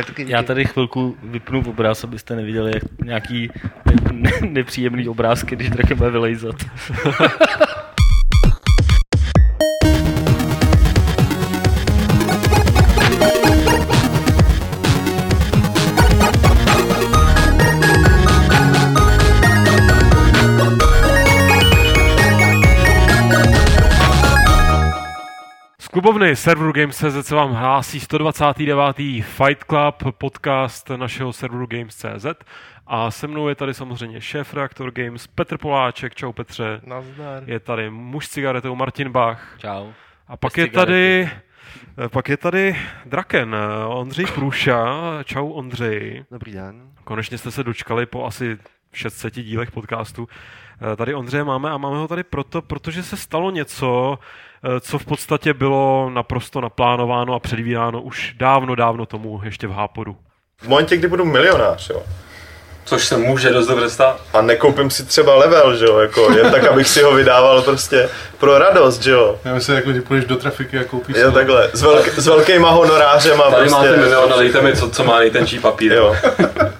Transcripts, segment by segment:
Tak taky. Já tady chvilku vypnu obraz, abyste neviděli jak nějaký ne- nepříjemný obrázky, když drakem bude vylejzat. Z klubovny serveru Games.cz se vám hlásí 129. Fight Club, podcast našeho serveru Games.cz a se mnou je tady samozřejmě šéf reaktor Games Petr Poláček, čau Petře, Nazdar. je tady muž s cigaretou Martin Bach Čau. a pak je tady pak je tady Draken, Ondřej Průša, čau Ondřej. Dobrý den. Konečně jste se dočkali po asi 600 dílech podcastu. Eh, Tady Ondřeje máme a máme ho tady proto, protože se stalo něco, eh, co v podstatě bylo naprosto naplánováno a předvídáno už dávno, dávno tomu, ještě v Hápodu. V momentě, kdy budu milionář, jo, Což se může dost dobře stát. a nekoupím si třeba level, že jo, jako jen tak, abych si ho vydával prostě pro radost, že jo. Já myslím, jako když půjdeš do trafiky a koupíš si- takhle, s, velk, s velkýma honorářem a Tady prostě, máte milion dejte mi, co, co má nejtenčí papír. jo.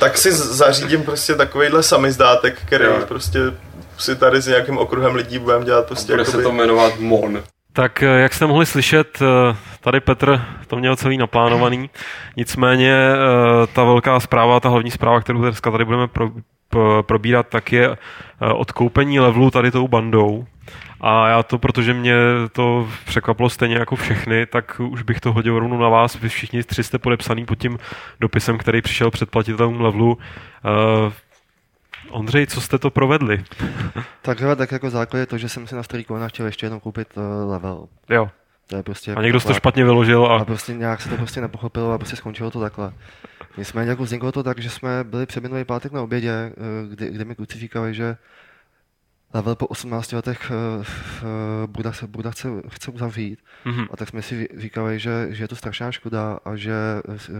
tak si zařídím prostě takovýhle samizdátek, který Jo. prostě si tady s nějakým okruhem lidí budeme dělat prostě Bude se jakoby, to jmenovat Mon. Tak eh, jak jste mohli slyšet, eh, tady Petr to měl celý naplánovaný. Nicméně eh, ta velká zpráva, ta hlavní zpráva, kterou dneska tady budeme pro, pro, probírat, tak je odkoupení levelu tady tou bandou. A já to, protože mě to překvapilo stejně jako všechny, tak už bych to hodil rovnou na vás. Vy všichni tři jste podepsaný pod tím dopisem, který přišel předplatitelům levelu. Ondřej, co jste to provedli? Tak hele, tak jako základ je to, že jsem si na starý kolena chtěl ještě jednou koupit uh, level. Jo. To je prostě A někdo to špatně vyložil A a prostě nějak se to prostě nepochopilo a prostě skončilo to takhle. Nicméně jako vzniklo to tak, že jsme byli před pátek na obědě, eh, kdy, kdy mi kluci říkali, že level po 18 letech eh, v Buda, se, Buda chce, chce uzavřít. Mhm. A tak jsme si ří- říkali, že, že je to strašná škoda a že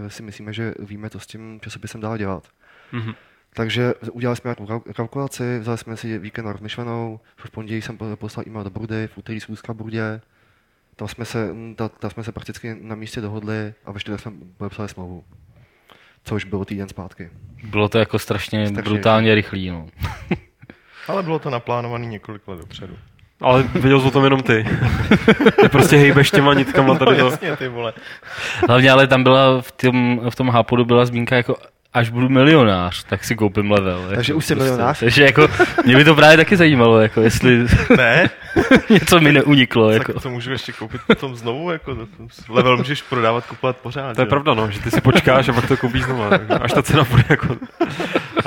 si myslíme, že víme, co s tím časopisem dál dělat. Mhm. Takže udělali jsme nějakou kal- kalkulaci, vzali jsme si víkend na rozmyšlenou, v pondělí jsem po- poslal e-mail do Brudy, v úterý schůzka v Brudě, tam jsme, se, ta, tam jsme se prakticky na místě dohodli a ve čtvrtek jsme podepsali smlouvu. Což bylo týden zpátky. Bylo to jako strašně, Strašně brutálně rychlý, no. Ale bylo to naplánované několik let dopředu. Ale věděl jsi o tom jenom ty. ty prostě hejbeš těma nitkama tady to. Jasně, ty vole. Hlavně ale tam byla v tom, v tom hápodu byla zmínka jako až budu milionář, tak si koupím level. Jako Takže už jsi milionář? Takže jako, mě by to právě taky zajímalo, jako jestli Ne, něco mi neuniklo. Jako. tak to můžu ještě koupit potom znovu, jako to- to- level můžeš prodávat, kupovat pořád. To je jo. pravda, no, že ty si počkáš a pak to koupíš znova, tak až ta cena bude jako... Uh,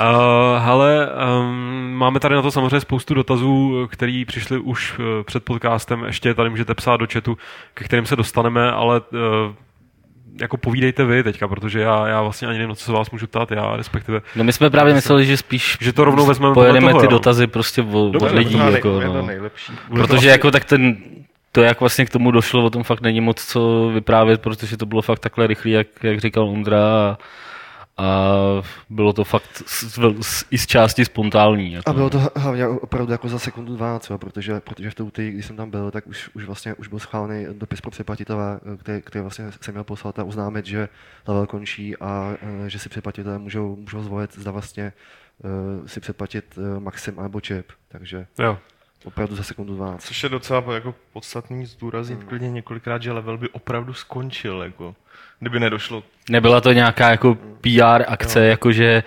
hele, um, máme tady na to samozřejmě spoustu dotazů, který přišli už uh, před podcastem, ještě tady můžete psát do chatu, ke kterým se dostaneme, ale uh, jako povídejte vy teďka, protože já, já vlastně ani nevím, co se vás můžu ptát, já respektive, No my jsme právě mysleli, že spíš že to rovnou vezmeme pojedeme toho, ty jo. dotazy prostě od, To od lidí. Jako, to no. nejlepší. Bude to Protože jako tak ten, to jak vlastně k tomu došlo, o tom fakt není moc co vyprávět, protože to bylo fakt takhle rychlý, jak, jak říkal Ondra a, a bylo to fakt s, s, i z části spontánní. Jako. A bylo to hlavně opravdu jako za sekundu 12, jo, protože, protože v té když jsem tam byl, tak už, už vlastně už byl schválený dopis pro přeplatitele, který, který vlastně se měl poslat a oznámit, že level končí a eh, že si přeplatitelé můžou, můžou zvolit, zda vlastně eh, si přeplatit eh, Maxim nebo Chip. Takže Jo. opravdu za sekundu 12. Což je docela jako podstatný zdůraznit Hmm. klidně několikrát, že level by opravdu skončil, jako. Kdyby nedošlo. Nebyla to nějaká jako PR akce, Jo. jako že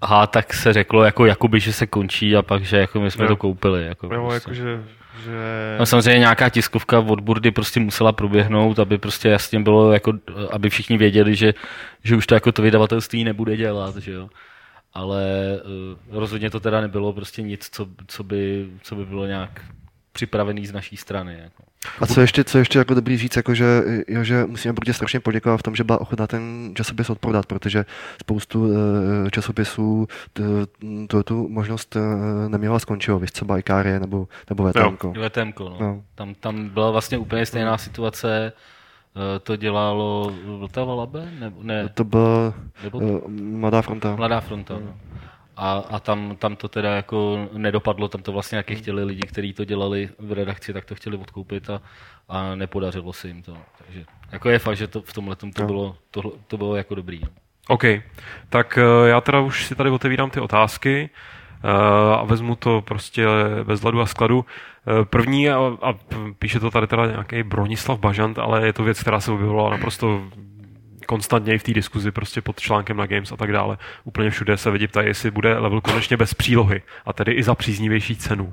aha, tak se řeklo, jako jakoby, že se končí a pak, že jako my jsme Jo. to koupili. Jako, Jo, prostě. jako že, že... No samozřejmě nějaká tiskovka od Burdy prostě musela proběhnout, aby prostě jasně bylo, jako, aby všichni věděli, že, že už to jako to vydavatelství nebude dělat, že jo. Ale uh, rozhodně to teda nebylo prostě nic, co, co, by, co by bylo nějak připravený z naší strany. Jako. A co ještě, co ještě jako dobrý říct, jako že, jo, že musíme Brudě strašně poděkovat v tom, že byla ochotná ten časopis odprodat, protože spoustu eh, časopisů t- tu, tu možnost eh, neměla skončilo, víš, třeba Ikárie nebo, nebo VTMko. VTMko, no. No. Tam, tam byla vlastně úplně stejná situace, eh, to dělalo Vltava Labe? Nebo, ne, To byl nebo Mladá fronta. Mladá fronta. No. A, a tam, tam to teda jako nedopadlo, tam to vlastně jaké chtěli lidi, kteří to dělali v redakci, tak to chtěli odkoupit a, a nepodařilo se jim to. Takže jako je fakt, že to v tomhle to No. bylo, to, to bylo jako dobrý. no. OK, tak eh, já teda už si tady otevírám ty otázky eh, a vezmu to prostě bez hladu a skladu. Eh, První, a, a píše to tady teda nějaký Bronislav Bažant, ale je to věc, která se objevila naprosto konstantně i v té diskuzi prostě pod článkem na Games a tak dále. Úplně všude se lidi ptají, jestli bude level konečně bez přílohy a tedy i za příznivější cenu.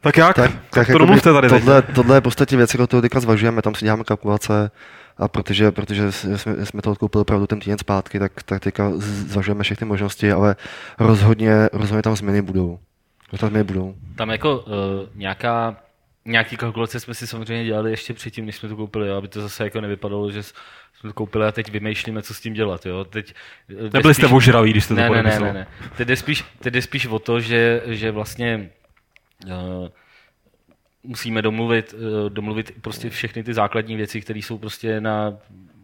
Tak jak? Tak, tak to domluvte tady teď. tohle, tohle je v podstatě věc, kterou to teďka zvažujeme, tam si děláme kalkulace a protože, protože jsme, jsme to odkoupili opravdu ten týden zpátky, tak, tak teďka zvažujeme všechny možnosti, ale rozhodně, rozhodně tam změny budou. Tam změny budou. Tam jako uh, nějaká, nějaký kalkulace jsme si samozřejmě dělali ještě předtím, než jsme to koupili, jo, aby to zase jako nevypadalo, že jsme to koupili a teď vymýšlíme, co s tím dělat. Jo. Teď, eh, Nebyli jste spíš- ožraví, když jste to ne, ne, ne, podepisoval. ne, ne. Teď jde spíš, teď jde spíš o to, že, že vlastně uh, musíme domluvit, uh, domluvit prostě všechny ty základní věci, které jsou prostě na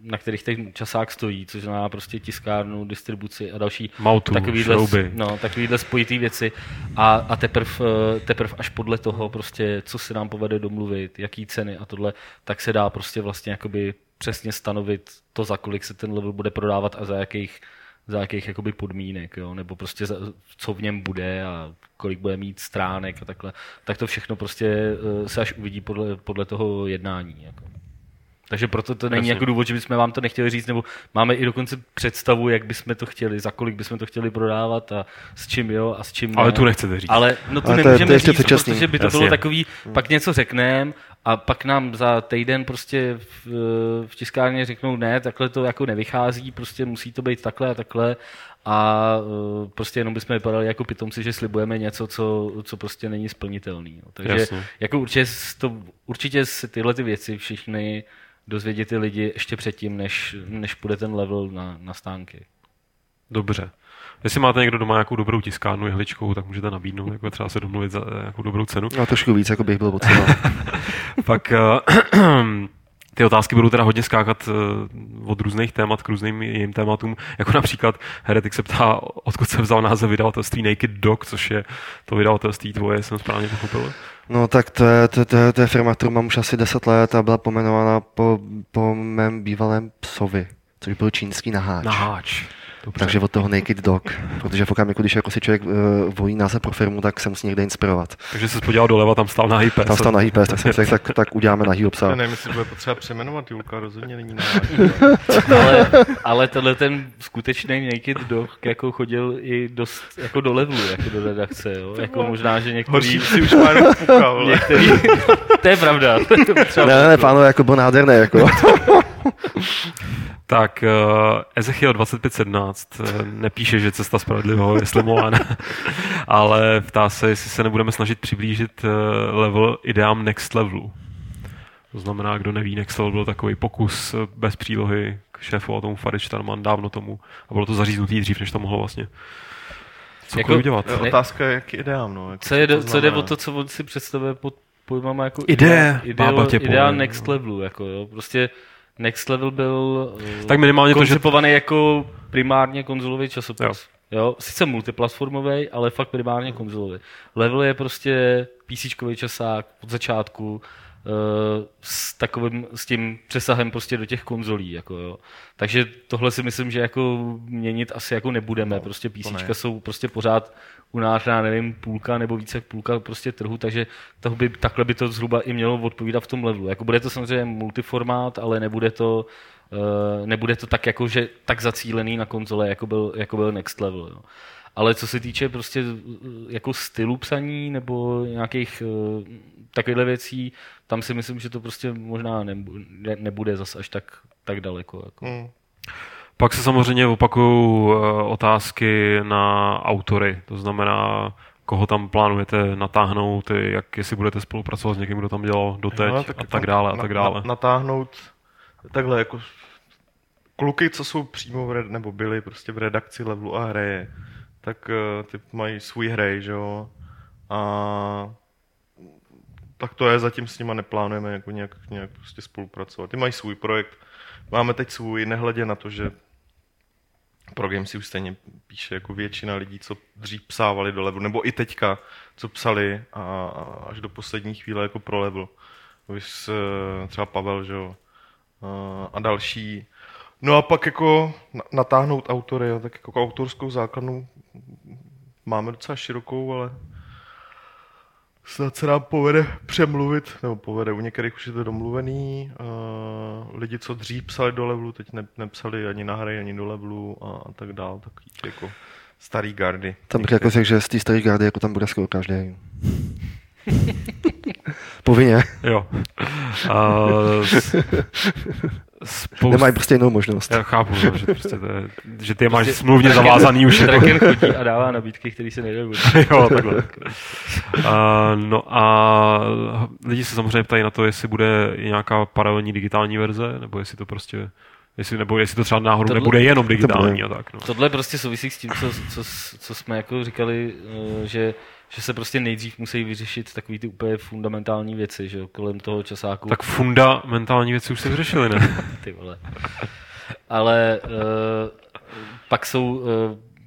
na kterých ten časák stojí, což znamená prostě tiskárnu, distribuci a další Moutu, takovýhle, šrouby. no, takovýhle spojitý věci a, a teprv, eh, teprv až podle toho prostě, co se nám povede domluvit, jaký ceny a tohle, tak se dá prostě vlastně jakoby přesně stanovit to, za kolik se ten level bude prodávat a za jakých, za jakých jakoby podmínek, jo? nebo prostě za, co v něm bude a kolik bude mít stránek a takhle, tak to všechno prostě eh, se až uvidí podle, podle toho jednání. Jako. Takže proto to není Jasně. jako důvod, že bychom vám to nechtěli říct, nebo máme i dokonce představu, jak bychom to chtěli, za kolik bychom to chtěli prodávat a s čím jo a s čím Ale ne. tu nechcete říct. Ale no to Ale to je- nemůžeme to je říct, předčasný. protože by to Jasně. bylo takový, pak něco řekneme a pak nám za týden prostě v, v tiskárně řeknou ne, takhle to jako nevychází, prostě musí to být takhle a takhle a uh, prostě jenom bychom vypadali jako pitomci, že slibujeme něco, co, co prostě není splnitelný. No. Takže Jasně. jako určitě, s to, určitě se tyhle ty věci všichni dozvědět ty lidi ještě předtím, než, než půjde ten level na, na stánky. Dobře. Jestli máte někdo doma nějakou dobrou tiskárnu jehličkou, tak můžete nabídnout, jako třeba se domluvit za nějakou dobrou cenu. No trošku víc, jako bych byl potřeba. Pak eh, ty otázky budou teda hodně skákat eh, od různých témat k různým jiným tématům, jako například Heretik se ptá, odkud se vzal název vydavatelství Naked Dog, což je to vydavatelství tvoje, jsem správně pochopil. No tak to je, to, to, to je firma, kterou mám už asi 10 let a byla pomenovaná po, po mém bývalém psovi, což byl čínský naháč. Naháč. Dobře. Takže od toho Naked Dog, protože v okamžiku, když jako si člověk uh, volí název pro firmu, tak se musí někde inspirovat. Takže se podíval doleva, tam stál nahý pes. Tam stál nahý pes, tak jsem řekl, tak, tak uděláme nahýho psa. Já nevím, jestli bude potřeba přeměnovat Julka, rozhodně není na ale, ale tenhle ten skutečný Naked Dog jako chodil i dost jako do levelu, jako do redakce, jo? jako možná, že některý, Horší si už má jenom puka, vole. některý, to je pravda. Třeba Ne, ne, ne, pánové, jako byl nádherný, jako. Tak uh, Ezechiel 2517 uh, nepíše, že cesta spravedlivého je slimová, ale ptá se, jestli se nebudeme snažit přiblížit uh, level ideám next levelu. To znamená, kdo neví, next level byl takový pokus eh, bez přílohy k šéfu tomu Farid Starman dávno tomu a bylo to zaříznutý dřív, než to mohlo vlastně cokoliv Jako- udělat. To je Ne- Otázka je, jak ideám, no. Jako Co, je, to co jde o to, co on si představuje pod pojmama jako tě idea povede, next no. levelu, jako jo. Prostě next level byl eh, Tak minimálně to, že koncipovaný jako primárně konzolový časopis. Jo. jo. Sice multiplatformový, ale fakt primárně konzolový. Level je prostě PC časák od začátku eh, s takovým, s tím přesahem prostě do těch konzolí, jako jo. Takže tohle si myslím, že jako měnit asi jako nebudeme, prostě PC ne. jsou prostě pořád u nás, já nevím, půlka nebo více jak půlka prostě trhu, takže toho by, takhle by to zhruba i mělo odpovídat v tom levelu. Jako bude to samozřejmě multiformát, ale nebude to, uh, nebude to tak jako, že tak zacílený na konzole, jako byl, jako byl Next Level. Jo. Ale co se týče prostě eh, jako stylu psaní nebo nějakých uh, takovýchhle věcí, tam si myslím, že to prostě možná nebu- ne, nebude zas až tak, tak daleko. Jako. Hmm. Pak se samozřejmě opakují eh, otázky na autory, to znamená, koho tam plánujete natáhnout, jak jestli budete spolupracovat s někým, kdo tam dělal doteď Jo, a je tak dále a na- tak dále. Na, natáhnout takhle jako kluky, co jsou přímo v red, nebo byli prostě v redakci levelu a hraje, tak eh, ty mají svůj hrej, že jo. A tak to je, zatím s nima neplánujeme jako nějak, nějak prostě spolupracovat. Ty mají svůj projekt, máme teď svůj, nehledě na to, že pro Game si už stejně píše jako většina lidí, co dřív psávali do levelu, nebo i teďka, co psali a, a až do poslední chvíle jako pro level. Vys, eh, třeba Pavel, že jo, a, další. No a pak jako na- natáhnout autory, tak jako autorskou základnu máme docela širokou, ale snad se nám povede přemluvit, nebo povede, u některých už je to domluvený, uh, lidi, co dřív psali do levelu, teď ne, nepsali ani na hry, ani do levelu a, a tak dál, takový jako starý gardy. Tam bych jako řekl, že z té staré gardy jako tam bude skoro každý. Povinně. Jo. A, s, spoust... Nemají prostě jinou možnost. Já chápu, no, že, prostě to je, že ty je máš Prostě smluvně zavázaný už. Jako, Draken chodí a dává nabídky, které se nedají jo, takhle. A, no a lidi se samozřejmě ptají na to, jestli bude i nějaká paralelní digitální verze, nebo jestli to prostě Jestli, nebo jestli to třeba náhodou Tohle- nebude jenom digitální bude. a tak. No. Tohle prostě souvisí s tím, co, co, co jsme jako říkali, eh, že, že se prostě nejdřív musí vyřešit takový ty úplně fundamentální věci, že jo, kolem toho časáku. Tak fundamentální věci už se vyřešily, ne? Ty vole. Ale uh, pak jsou, uh,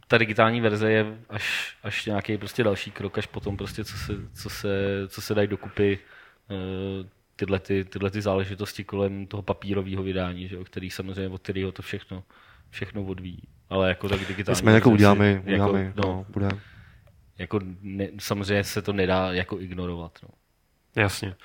ta digitální verze je až, až nějaký prostě další krok, až potom prostě, co se, co se, co se dají dokupy uh, tyhle, ty, tyhle ty záležitosti kolem toho papírového vydání, že jo, který samozřejmě, od kterého to všechno, všechno odvíjí. Ale jako tak digitální My jsme jako si- uděláme, jako, uděláme, no, no, bude. Jako ne, samozřejmě se to nedá jako ignorovat. No. Jasně.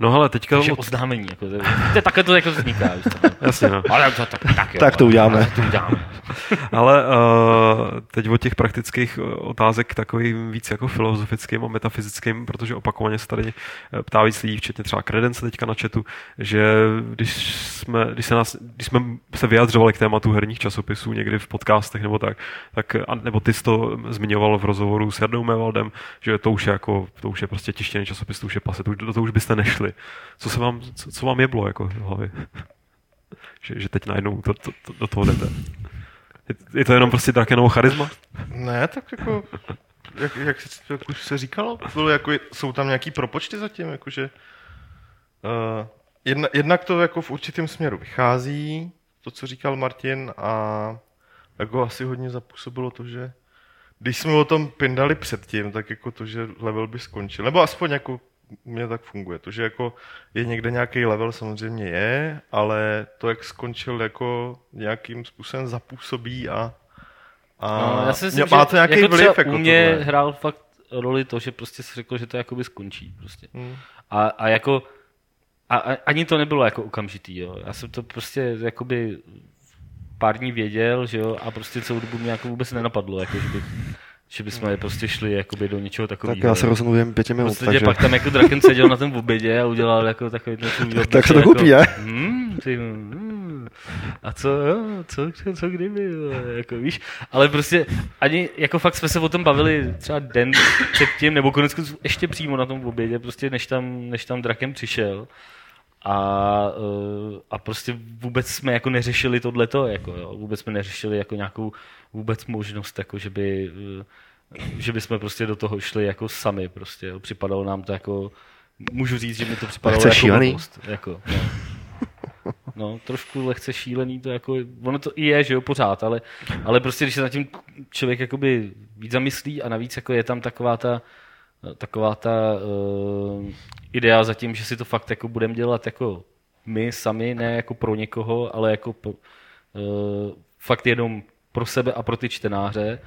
No hele, teďka... Takže od- oznámení, jako, to, to, takhle to jako vzniká. Jasně, no. Ale to, tak, tak, jo, Tak to ale- uděláme. ale To uděláme. Ale uh, teď od těch praktických eh, otázek takovým víc jako filozofickým a metafyzickým, protože opakovaně se tady eh, ptá víc lidí, včetně třeba Credence teďka na chatu, že když jsme, když se, nás, když jsme se vyjadřovali k tématu herních časopisů někdy v podcastech nebo tak, tak a, nebo ty jsi to zmiňoval v rozhovoru s Jardou Mevaldem, že to už je jako, to už je prostě tištěný časopis, to už je pase, to toho už byste nešli. Co se vám, co, co vám jeblo jako v hlavě? že, že teď najednou to, to, to, do toho jdete. Je, je to jenom prostě Drakenovou charisma? Ne, tak jako, jak, jak, jak už se říkalo, bylo jako, jsou tam nějaký propočty zatím, jakože uh, jedna, jednak to jako v určitém směru vychází, to, co říkal Martin, a jako asi hodně zapůsobilo to, že když jsme o tom pindali předtím, tak jako to, že level by skončil, nebo aspoň jako mě tak funguje. To, že jako je někde nějaký level, samozřejmě je, ale to, jak skončil, jako nějakým způsobem zapůsobí a, a No, já si myslím, má to nějaký jako vliv. Jako u mě tohle. hrál fakt roli to, že prostě si řekl, že to jakoby skončí. Prostě. Hmm. A, a jako a, a, ani to nebylo jako okamžitý, jo. Já jsem to prostě jakoby pár dní věděl, že jo, a prostě celou dobu mě jako vůbec nenapadlo, jako že by, že bychom prostě šli jakoby do něčeho Tak takového. já se rozhodnu během pěti minut, podstatě takže... pak tam jako Draken seděl na tom obědě a udělal jako takový ten svůj Tak- tak se to jako, kupí, ne? Hmm, ty, hmm, a co, co, co, co kdyby, jako víš, ale prostě ani, jako fakt jsme se o tom bavili třeba den předtím, nebo konec ještě přímo na tom obědě, prostě než tam, než tam Draken přišel. A, eh, a prostě vůbec jsme jako neřešili tohleto, jako jo, vůbec jsme neřešili jako nějakou vůbec možnost, jako že by, eh, že by jsme prostě do toho šli jako sami prostě, jo. připadalo nám to jako, můžu říct, že mi to připadalo Lehce jako šílený. blbost, jako, no. No, trošku lehce šílený to jako, ono to i je, že jo, pořád, ale, ale prostě, když se nad tím člověk jakoby víc zamyslí a navíc jako je tam taková ta, taková ta uh, idea za tím, že si to fakt jako budeme dělat jako my sami, ne jako pro někoho, ale jako pro, uh, fakt jenom pro sebe a pro ty čtenáře,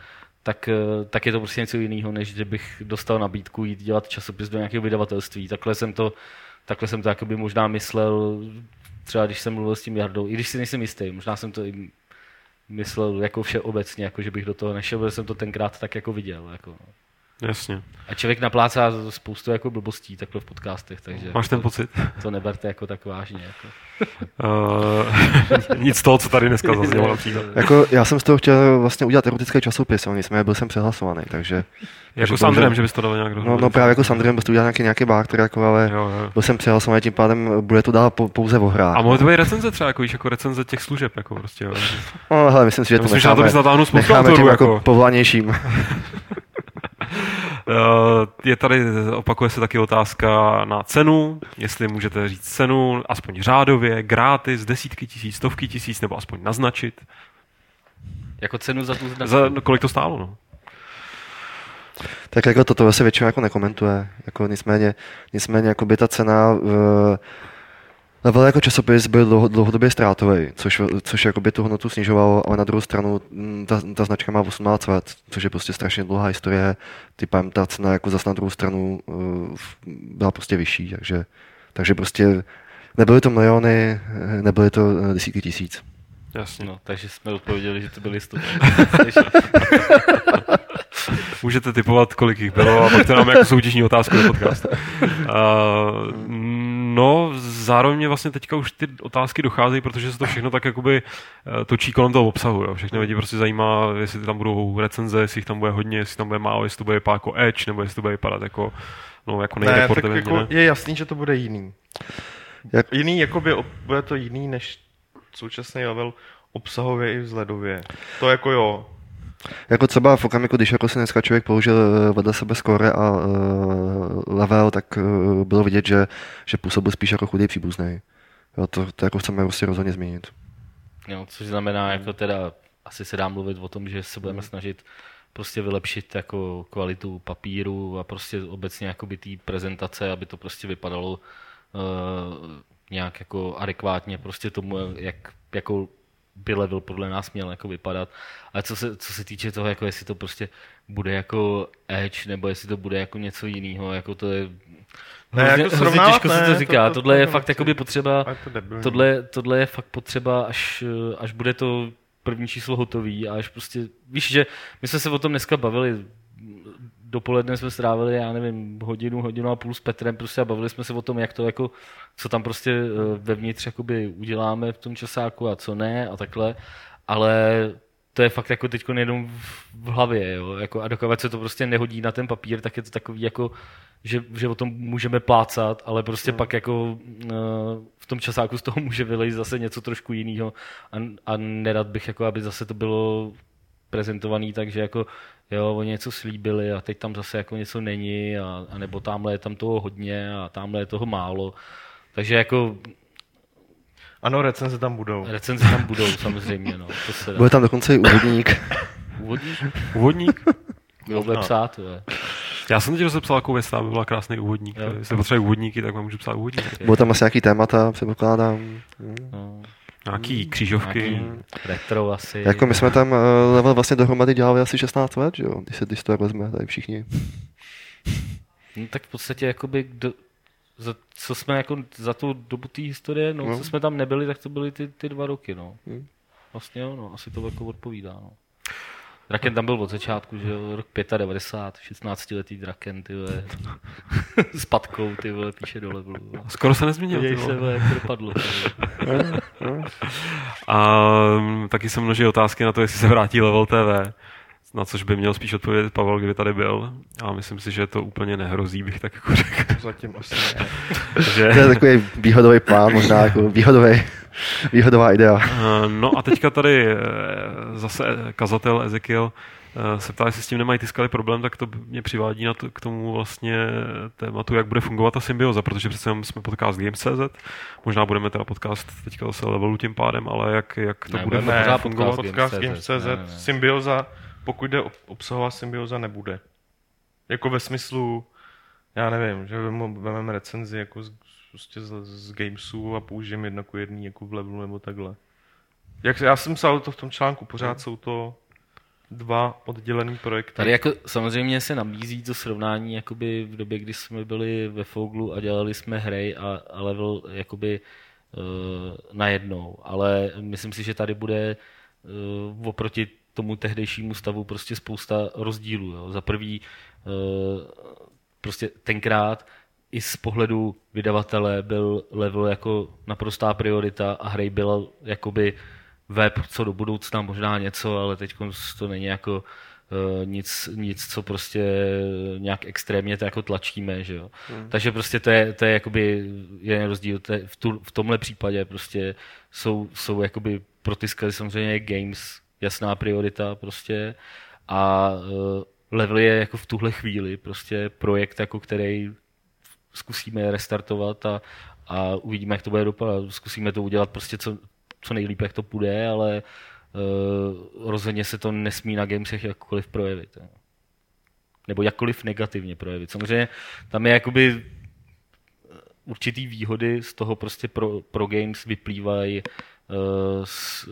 tak, uh, tak je to prostě něco jiného, než kdybych dostal nabídku jít dělat časopis do nějakého vydavatelství. Takhle jsem to, takhle jsem to možná myslel, třeba když jsem mluvil s tím Jardou, i když si nejsem jistý, možná jsem to i myslel jako všeobecně, jako že bych do toho nešel, protože jsem to tenkrát tak jako viděl. Jako. Jasně. A člověk naplácá spoustu jako blbostí takhle v podcastech, takže Máš ten to, pocit? to neberte jako tak vážně. Jako. Uh, nic z toho, co tady dneska zaznělo. Jako, já jsem z toho chtěl vlastně udělat erotický časopis, ale nicméně byl jsem přehlasovaný, takže... Jako s Andrem, že bys to dal nějak No, dohromady. no právě jako s Andrem byl to udělat nějaký, nějaký báktr, jako, ale Jo, jo. byl jsem přehlasovaný, tím pádem bude to dál po, pouze o hrách. A mohly to být recenze třeba, jako, víš, jako recenze těch služeb, jako prostě, jo. No, hele, myslím si, že to myslím, že na to necháme, bys necháme těm jako jako. povolanějším. Uh, je tady, opakuje se taky otázka na cenu, jestli můžete říct cenu, aspoň řádově, gratis, desítky tisíc, stovky tisíc, nebo aspoň naznačit. Jako cenu za tu značku. Za, no, kolik to stálo, no? Tak jako toto se většinou jako nekomentuje. Jako nicméně, nicméně jako by ta cena uh, Level jako časopis byl dlouho, dlouhodobě ztrátový, což, což jakoby tu hodnotu snižovalo, ale na druhou stranu mm, ta, ta značka má 18 let, což je prostě strašně dlouhá historie. Typem ta cena jako zase na druhou stranu uh, byla prostě vyšší, takže, takže prostě nebyly to miliony, nebyly to eh, desítky tisíc. Jasně. No, takže jsme odpověděli, že to byly stovky. Můžete typovat, kolik jich bylo a pak to nám jako soutěžní otázku do podcastu. Uh, no, zároveň mě vlastně teďka už ty otázky docházejí, protože se to všechno tak jakoby uh, točí kolem toho obsahu. Jo. Všechny lidi prostě zajímá, jestli tam budou recenze, jestli jich tam bude hodně, jestli tam bude málo, jestli to bude vypadat jako Edge, nebo jestli to bude vypadat jako, no, jako Ne, tak jako ne? je jasný, že to bude jiný. Jak- Jiný, jakoby, ob- bude to jiný než současný level obsahově i vzhledově. To jako jo. Jako třeba v okamžiku, když jako si dneska člověk použil eh, vedle sebe skore a uh, level, tak uh, bylo vidět, že, že působil spíš jako chudý příbuzný. Jo, to, to jako chceme prostě rozhodně změnit. No, což znamená, jako teda, asi se dá mluvit o tom, že se budeme snažit prostě vylepšit jako kvalitu papíru a prostě obecně jakoby té prezentace, aby to prostě vypadalo uh, nějak jako adekvátně prostě tomu, jak jako by level podle nás měl jako vypadat. Ale co se, co se týče toho, jako jestli to prostě bude jako Edge, nebo jestli to bude jako něco jiného, jako to je Ne, hrozně, jako hrozně těžko se ne, to to- říká. to- Tohle to je to fakt jakoby potřeba, A to tohle, tohle je fakt potřeba, až, až bude to první číslo hotový a až prostě, víš, že my jsme se o tom dneska bavili, dopoledne jsme strávili, já nevím, hodinu, hodinu a půl s Petrem prostě a bavili jsme se o tom, jak to jako, co tam prostě eh, vevnitř jakoby uděláme v tom časáku a co ne a takhle, ale to je fakt jako teď jenom v, hlavě, jo? Jako, a dokud se to prostě nehodí na ten papír, tak je to takový jako, že, že o tom můžeme plácat, ale prostě Hmm. pak jako uh, v tom časáku z toho může vylejt zase něco trošku jiného a, a nerad bych jako, aby zase to bylo prezentovaný tak, že jako jo, oni něco slíbili a teď tam zase jako něco není a, a nebo tamhle je tam toho hodně a tamhle je toho málo. Takže jako Ano, recenze tam budou. recenze tam budou samozřejmě, no. To se dá. Bude tam dokonce i úvodník. Úvodník? Úvodník? Bylo bude psát, jo. Já jsem teď rozepsal takovou věc, aby byla krásný úvodník. Jestli potřebuje úvodníky, tak vám můžu psát úvodník. Budou tam asi nějaký témata, předpokládám. No, Nějaký křížovky. nějaký retro asi. Jako my jsme tam eh, level vlastně dohromady dělali asi 16 let, že jo? Když se když to vezme, tady všichni. No, tak v podstatě jakoby, kdo, za, co jsme jako za tu dobu té historie, no, No. co jsme tam nebyli, tak to byly ty, ty dva roky, no. Hmm. Vlastně jo, no, asi to jako odpovídá, no. Draken tam byl od začátku, že jo, rok 95, 16-letý Draken, ty vole, s patkou, ty vole, píše do levelu. no. Skoro se nezměnil. ty Děj se, vole, jak to dopadlo. A mm, taky se množí otázky na to, jestli se vrátí Level TV, na což by měl spíš odpovědět Pavel, kdyby tady byl. A myslím si, že to úplně nehrozí, bych tak jako řekl. Zatím asi ne. že... To je takový výhodový plán, možná jako výhodový, výhodová idea. Eh, No a teďka tady eh, zase kazatel Ezekiel eh, se ptá, jestli s tím nemají ty skaly problém, tak to mě přivádí na to, k tomu vlastně tématu, jak bude fungovat ta symbioza, protože přece jenom jsme podcast Games.cz, možná budeme teda podcast teďka zase levelu tím pádem, ale jak, jak to Ne, bude budeme Ne, fungovat podcast podcast Games.cz. Ne. symbioza, pokud jde o obsahová symbioza, nebude. Jako ve smyslu, já nevím, že vezmeme recenzi jako z, prostě z, z Gamesu a použijeme jedno ku jedný jako v levelu nebo takhle. Jak, já jsem psal to v tom článku, pořád jsou to dva oddělený projekty. Tady jako samozřejmě se nabízí to srovnání jakoby v době, kdy jsme byli ve Foglu a dělali jsme hry a, a level jakoby uh, najednou, ale myslím si, že tady bude uh, oproti tomu tehdejšímu stavu prostě spousta rozdílů. Jo. Za prvý uh, prostě tenkrát i z pohledu vydavatele byl level jako naprostá priorita a hry byl jakoby web co do budoucna, možná něco, ale teď to není jako uh, nic, nic, co prostě nějak extrémně to jako tlačíme, že jo. Hmm. Takže prostě to je, to je jakoby jeden rozdíl. To je, v, tu, v tomhle případě prostě jsou, jsou jakoby pro ty skaly samozřejmě games jasná priorita prostě a uh, level je jako v tuhle chvíli prostě projekt, jako který zkusíme restartovat a, a uvidíme, jak to bude dopadat. Zkusíme to udělat prostě co, co nejlíp, jak to půjde, ale uh, rozhodně se to nesmí na gamesech jakkoliv projevit. Nebo jakkoliv negativně projevit. Samozřejmě tam je jakoby eh, určitý výhody z toho prostě pro, pro games vyplývají z,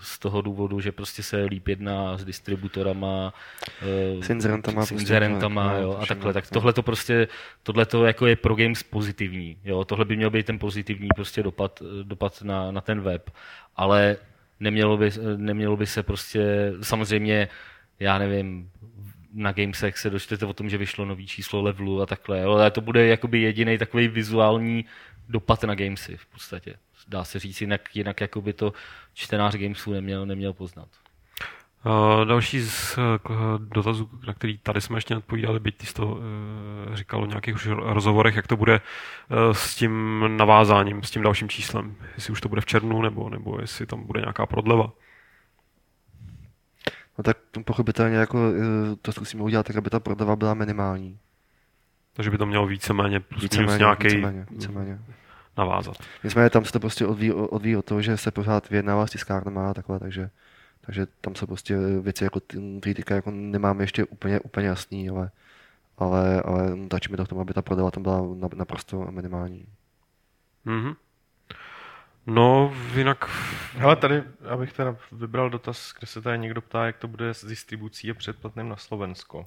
z toho důvodu, že prostě se líp jedná s distributorama, eh, S inzerentama s prostě, inzerentama, no, jo, a takhle. Tak tohle to prostě, tohle to jako je pro games pozitivní, jo, tohle by měl být ten pozitivní prostě dopad, dopad na, na ten web, ale nemělo by, nemělo by se prostě, samozřejmě, já nevím, na Gamesech se dočtete o tom, že vyšlo nový číslo levelu a takhle, jo, ale to bude jakoby jediný takový vizuální dopad na Gamesy v podstatě. Dá se říct, jinak, jinak jakoby to čtenář Gamesů neměl, neměl poznat. Uh, další z uh, dotazů, na který tady jsme ještě neodpovídali, byť ty jsi to uh, říkal o nějakých už rozhovorech, jak to bude uh, s tím navázáním, s tím dalším číslem. Jestli už to bude v červnu, nebo, nebo jestli tam bude nějaká prodleva. No tak pochopitelně jako to zkusíme udělat tak, aby ta prodava byla minimální. Takže by to mělo víceméně plus minus Víceméně, nějaký víceméně, víceméně. navázat. Nicméně tam se to prostě odvíjí, odvíjí od toho, že se pořád vyjednává s tiskárnama a takhle, takže, takže tam se prostě věci jako ty- ty týka jako nemáme ještě úplně, úplně jasný, ale, ale, ale tlačíme to k tomu, aby ta prodava tam byla na- naprosto minimální. Mhm. No, jinak Hele, tady, abych teda vybral dotaz, kde se tady někdo ptá, jak to bude s distribucí a předplatným na Slovensko.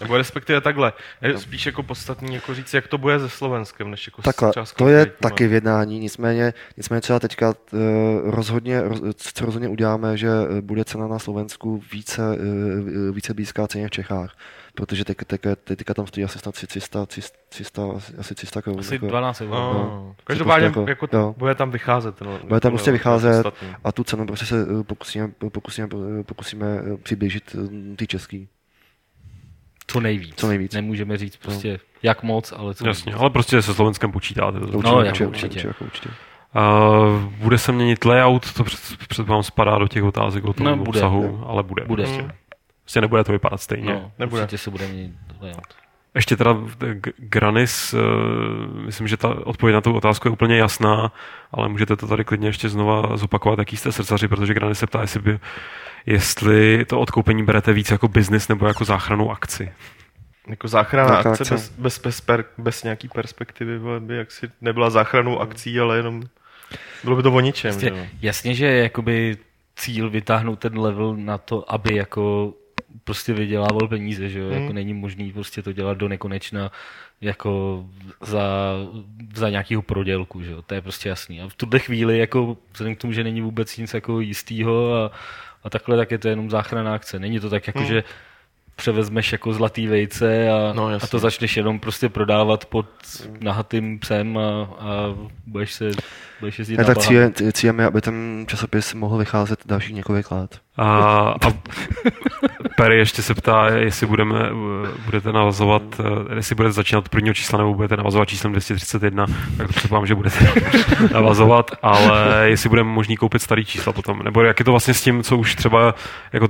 Nebo respektive takhle. Je spíš jako podstatný jako říct, jak to bude se Slovenskem, než jako Takhle, s to je taky v jednání, nicméně, nicméně třeba teďka uh, rozhodně, roz, co rozhodně uděláme, že eh, bude cena na Slovensku více, uh, více blízká ceně v Čechách, protože teď, teď, teďka tam stojí asi snad 300, 300, 300 asi 300 korun. Asi jako- 12 euro. No, No. Každopádně jako, jako- jo. bude tam vycházet. No, Bude tam prostě vycházet a tu cenu prostě se eh, pokusíme, pokusíme, eh, pokusíme eh, přiblížit eh, ty český. Co nejvíc. Co nejvíc. Nemůžeme říct prostě jak moc, ale co jasně, nejvíc. ale prostě se Slovenskem počítáte. To Určitě, No, určitě, určitě. určitě, jako určitě. Uh, bude se měnit layout, to před, předpokládám spadá do těch otázek o tom No, bude, obsahu, ale bude. Bude. Prostě. prostě nebude to vypadat stejně. No, Nebude. určitě se bude měnit layout. Ještě teda G- Granis, uh, myslím, že ta odpověď na tu otázku je úplně jasná, ale můžete to tady klidně ještě znova zopakovat, jaký jste srdcaři, protože Granis se ptá, jestli, by, jestli to odkoupení berete víc jako biznis nebo jako záchranu akci. Jako záchrana akce akce. bez, bez, bez, per, bez nějaký perspektivy by jaksi nebyla záchranou akcí, ale jenom bylo by to o ničem. že jo. Jasně, jasně, že je jakoby cíl vytáhnout ten level na to, aby jako prostě vydělával peníze, že jo? Hmm. Jako není možný prostě to dělat do nekonečna jako za, za nějakého prodělku, že jo? To je prostě jasný. A v tuhle chvíli, jako vzhledem k tomu, že není vůbec nic jako jistýho a, a takhle, tak je to jenom záchranná akce. Není to tak, jako Hmm. že převezmeš jako zlatý vejce a, No, a to začneš jenom prostě prodávat pod nahatým psem a, a budeš se budeš jezdit Ne, na tak cílem, cílem je, aby ten časopis mohl vycházet dalších několik let. A, a Perry ještě se ptá, jestli budeme, budete navazovat, jestli budete začínat od prvního čísla nebo budete navazovat číslem 231, tak to předpokládám, že budete navazovat, ale jestli budeme možný koupit starý čísla potom, nebo jak je to vlastně s tím, co už třeba, jako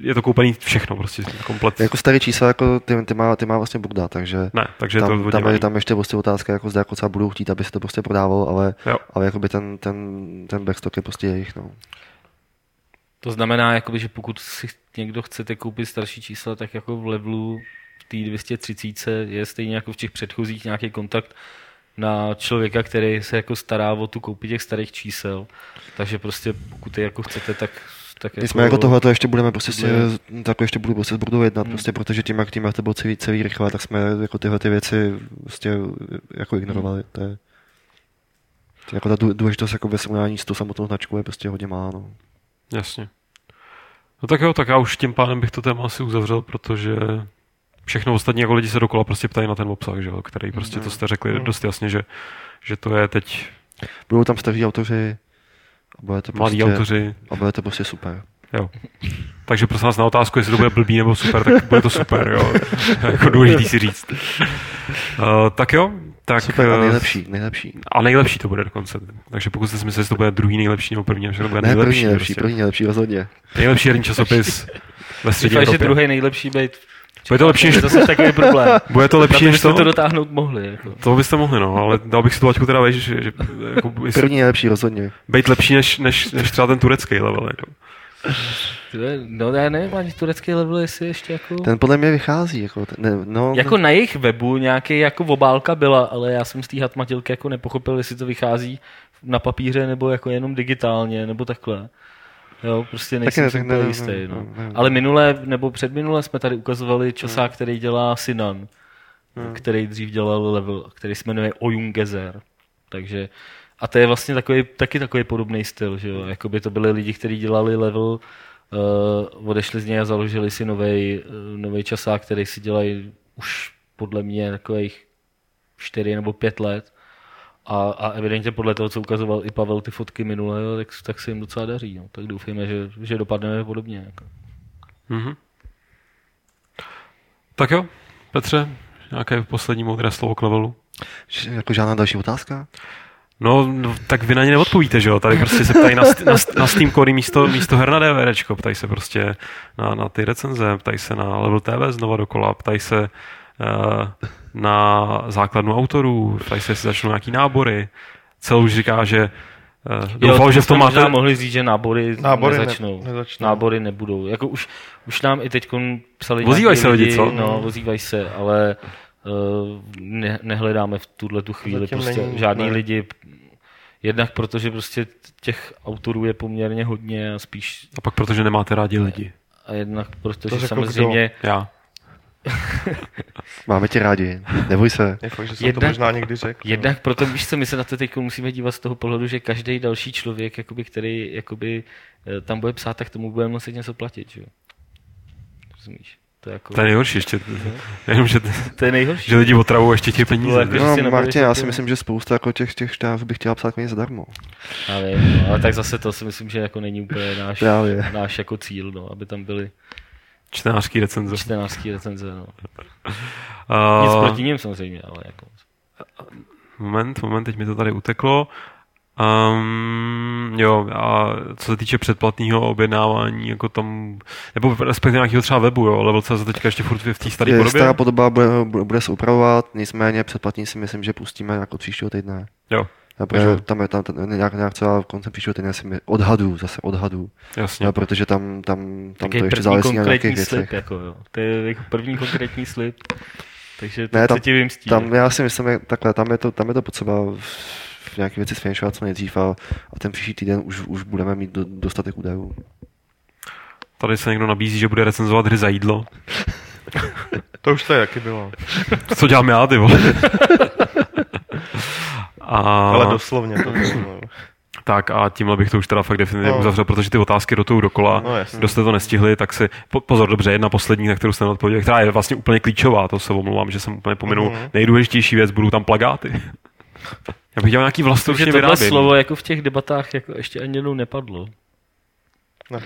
je to koupený všechno, prostě komplet. Jako starý čísla, jako ty, ty, má, ty má vlastně Bogda, takže Ne, takže je to tam, tam, je, tam ještě prostě otázka, jako zda jako třeba budou chtít, aby se to prostě prodávalo, ale, Jo. ale jakoby ten, ten, ten backstock je prostě jejich. No. To znamená, jakoby, že pokud si někdo chcete koupit starší čísla, tak jako v levelu v té 230 je stejně jako v těch předchozích nějaký kontakt na člověka, který se jako stará o tu koupi těch starých čísel. Takže prostě pokud je jako chcete, tak, tak My jsme jako tohle to ještě budeme prostě, si, tak ještě budu prostě budu jednat, Hmm. prostě, protože tím, jak tím, jak to bylo celý, celý rychle, tak jsme jako tyhle ty věci prostě jako ignorovali. To je, to je jako ta dů- důležitost jako ve srovnání s tou samotnou značkou je prostě hodně málo. No. Jasně. No tak jo, tak já už tím pádem bych to téma asi uzavřel, protože všechno ostatní jako lidi se dokola prostě ptají na ten obsah, že jo, který prostě to jste řekli dost jasně, že, že to je teď Budou tam staří autoři, a bude to mladí prostě, autoři, a bude to prostě super. jo. Takže prosím vás na otázku, jestli to bude blbý nebo super, tak bude to super, jo. jako důležitý si říct. Uh, tak jo, tak... Super a eh, nejlepší, nejlepší. A nejlepší to bude dokonce. Takže pokud jste si mysleli, že to bude druhý nejlepší nebo první, že to bude Ne, nejlepší. první nejlepší, prostě. první nejlepší rozhodně. Nejlepší herní časopis ve střední Doufám, že Evropě. druhý nejlepší být Bude to lepší, než To je takový problém. Bude to lepší než to? to dotáhnout mohli. Jako. To byste mohli, no, ale dal bych si tu laťku teda vejš, že, že jako, jestli, První je lepší rozhodně. být lepší než, než, než třeba ten turecký level. Jako. To je- No já nevím, ani turecký level, jestli ještě jako... Ten podle mě vychází. Jako, ten, ne, no, Jako na jejich webu nějaký jako obálka byla, ale já jsem z té hatmatilky jako nepochopil, jestli to vychází na papíře nebo jako jenom digitálně, nebo takhle. Jo, prostě nejsem ne, tak úplně ne, jistý. ne, No. ne, ne. Ale minule, nebo předminule jsme tady ukazovali časák, který dělá Sinan, který dřív dělal level, který se jmenuje Oyungezer. Takže a to je vlastně takový, taky takový podobný styl, že jo? Jakoby to byli lidi, kteří dělali level, uh, odešli z něj a založili si nový uh, novej časák, který si dělají už podle mě takových 4 nebo 5 let. A, a evidentně podle toho, co ukazoval i Pavel ty fotky minule, jo, tak, tak se jim docela daří. No. Tak doufejme, že, že dopadneme podobně. Jako. Mhm. Tak jo, Petře, nějaké poslední moudré slovo k levelu? Že- Jako žádná další otázka? No, no, tak vy na ně neodpovíte, že jo? Tady prostě se ptají na, st- na, st- na Steam Core místo, místo her na DVDčko, ptají se prostě na, na ty recenze, ptají se na Level TV znova dokola, ptají se uh, na základnu autorů, ptají se, jestli začnou nějaký nábory. Celou už říká, že uh, doufal, že v tom máte... mohli říct, že nábory, Nábory ne- nezačnou. nezačnou. Nábory nebudou. Jako už, už nám i teď psali Vozívají se lidi, co? No, vozívají se, ale uh, ne, nehledáme v tuhle tu chvíli Zatím prostě není žádný nutné. lidi. Jednak protože prostě těch autorů je poměrně hodně a spíš A pak protože nemáte rádi lidi. a jednak protože samozřejmě Já. Máme tě rádi. Neboj se. Je fakt, že jsem Jednak- to možná někdy řekl. Jednak proto, víš co, my se na to teď musíme dívat z toho pohledu, že každý další člověk, jakoby, který jakoby, eh, tam bude psát, tak tomu bude muset něco platit, že jo? Rozumíš? To je, jako, To je nejhorší ještě. Jenom, že, to je nejhorší. že lidi otravou ještě těch bylo peníze. jako- No, Martin, já si myslím, že spousta jako těch, těch štáv by chtěla psát klidně zadarmo. Já vím, no, ale tak zase to si myslím, že jako není úplně náš, náš jako cíl, no, aby tam byly Čtenářský recenze. čtenářské recenze. No. Nic Uh, proti ním samozřejmě, ale jako... Moment, moment, teď mi to tady uteklo. Um, jo, a co se týče předplatného objednávání, jako tam, nebo respektive nějakého třeba webu, jo, Level.cz teďka ještě furt v té staré podobě. stará podoba bude, bude, se upravovat, nicméně předplatní si myslím, že pustíme jako příštího týdne. Jo, A protože Takže- tam je tam, tam nějak, nějak třeba koncem příštího týdne si my, odhadů, zase odhadů. jasně. No, protože tam, tam, tam to ještě závisí na nějakých konkrétní věcech. slib, jako jo. To je jako první konkrétní slib. Takže to Ne, tam- se ti vymstí. Tam já si myslím, že takhle, tam je to, tam je to potřeba v, nějaké věci sfinšovat co nejdřív a, a ten příští týden už, už budeme mít do, dostatek údajů. Tady se někdo nabízí, že bude recenzovat hry za jídlo. To už tady taky bylo. Co dělám já, ty vole? A, Ale doslovně to bylo. tak a tímhle bych to už teda fakt definitivně No. uzavřel, protože ty otázky jdou dokola. No. Kdo jste to nestihli, tak si po, pozor, dobře, jedna poslední, na kterou jste neodpověděli, která je vlastně úplně klíčová, to se omlouvám, že jsem úplně pominul. Mhm. Nejdůležitější věc, budou tam plagáty. Já bych dělal nějaký tohle vyráběný. slovo jako v těch debatách jako ještě ani jednou nepadlo.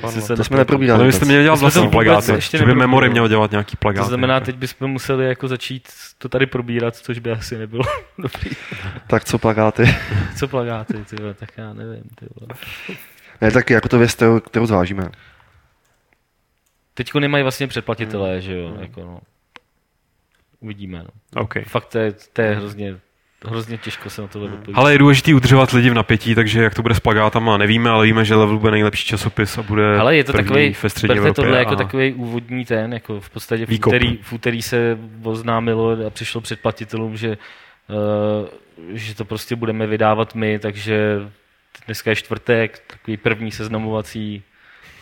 Jestli se To jsme neprobírali. Ale byste měli dělat vlastní plagáty. ještě Že by. Memory měl dělat nějaký plagáty. To znamená, teď bychom museli jako začít to tady probírat, což by asi nebylo dobrý. Tak co plagáty? Co plagáty, ty vole, tak já nevím, ty vole. ne, tak jako to věc, kterou, kterou zvážíme. Teďko nemají vlastně předplatitelé, že jo, jako no. Uvidíme, no. OK. Fakt to je, to je hrozně, hrozně těžko se na tohle odpovědět. Ale je důležité udržovat lidi v napětí, takže jak to bude s plagátama, nevíme, ale víme, že Level bude nejlepší časopis a bude Ale je to takový, ve střední berte Evropě. tohle jako a... takový úvodní ten, jako v podstatě v úterý, v úterý se oznámilo a přišlo předplatitelům, že, uh, že to prostě budeme vydávat my, takže dneska je čtvrtek, takový první seznamovací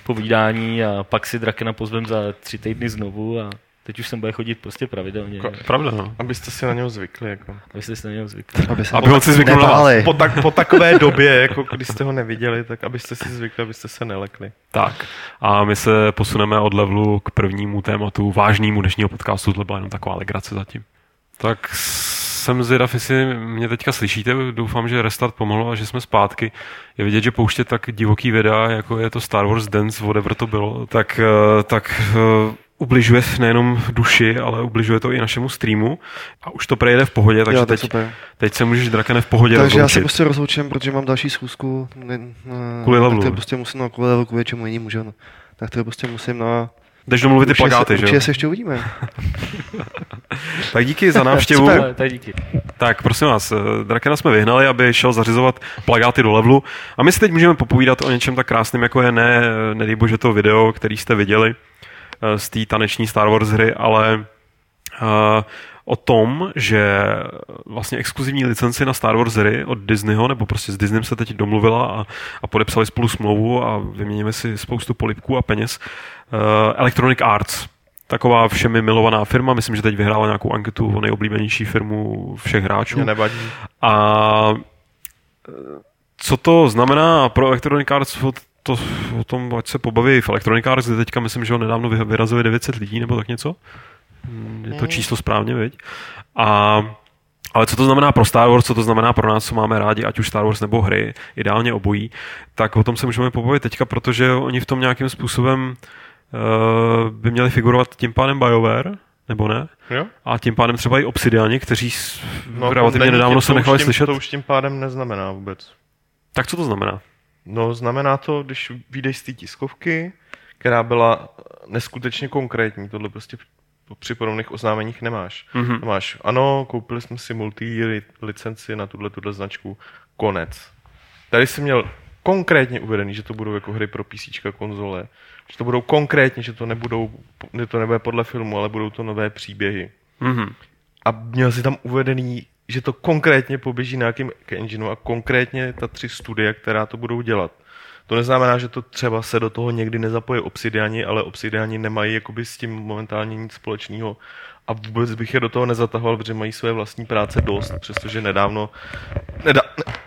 povídání a pak si Drakena pozvem za tři týdny znovu a teď už sem bude chodit prostě pravidelně. Ko- Pravda, no. Abyste si na něho zvykli. Jako. Abyste si na něho zvykli. Aby se Aby on si zvyknul na vás. Po, tak, po takové době, jako když jste ho neviděli, tak abyste si zvykli, abyste se nelekli. Tak. A my se posuneme od levelu k prvnímu tématu, vážnému dnešního podcastu. Tohle byla jenom taková legrace zatím. Tak jsem zvědav, jestli mě teďka slyšíte. Doufám, že restart pomohl a že jsme zpátky. Je vidět, že pouštět tak divoký videa, jako je to Star Wars Dance, whatever to bylo, tak, eh, tak eh, ubližuje nejenom duši, ale ubližuje to i našemu streamu. A už to prejde v pohodě, takže jo, je teď, super. teď se můžeš Drakene v pohodě Takže já se rozloučit. prostě rozloučím, protože mám další schůzku. Ne, ne, Kvůli levelu. Tak to prostě musím, no, kvůli levelu, kvůli čemu jiný můžu. No. Tak to prostě musím, no a jdeš domluvit ty plagáty, se, že jo? se ještě uvidíme. Tak díky za návštěvu. Super, tak díky. Tak prosím vás, eh, Drakena jsme vyhnali, aby šel zařizovat plagáty do levelu. A my si teď můžeme popovídat o něčem tak krásným, jako je ne, nedej bože to video, který jste viděli eh, z té taneční Star Wars hry, ale eh, o tom, že vlastně exkluzivní licenci na Star Wars hry od Disneyho, nebo prostě s Disneym se teď domluvila a, a podepsali spolu smlouvu a vyměníme si spoustu polipků a peněz. Uh, Electronic Arts, taková všemi milovaná firma, myslím, že teď vyhrála nějakou anketu o nejoblíbenější firmu všech hráčů. Mě nevadí. A eh, co to znamená pro Electronic Arts, o, to, o tom ať se pobaví v Electronic Arts, kde teďka myslím, že ho nedávno vy- vyrazili 900 lidí nebo tak něco. Hmm, Je to číslo správně, viď? A ale co to znamená pro Star Wars, co to znamená pro nás, co máme rádi, ať už Star Wars nebo hry, ideálně obojí, tak o tom se můžeme pobavit teďka, protože oni v tom nějakým způsobem uh, by měli figurovat tím pádem BioWare, nebo ne? Jo? A tím pádem třeba i Obsidiani, kteří No, relativně nedávno tím- se to už nechali tím, slyšet. To už tím pádem neznamená vůbec. Tak co to znamená? No, znamená to, když vyjdeš z té tiskovky, která byla neskutečně konkrétní, tohle prostě při podobných oznámeních nemáš. Mhm. Mm-hmm. Máš, ano, koupili jsme si multi licenci na tuhle, tuhle značku, konec. Tady jsem měl konkrétně uvedený, že to budou jako hry pro PC, konzole, že to budou konkrétně, že to nebudou, že to nebude podle filmu, ale budou to nové příběhy. Mhm. A měl si tam uvedený, že to konkrétně poběží na jakým engineu a konkrétně ta tři studia, která to budou dělat. To neznamená, že to třeba se do toho někdy nezapojí Obsidiani, ale Obsidiani nemají jakoby s tím momentálně nic společného a vůbec bych je do toho nezatahoval, protože mají své vlastní práce dost, přestože nedávno, neda,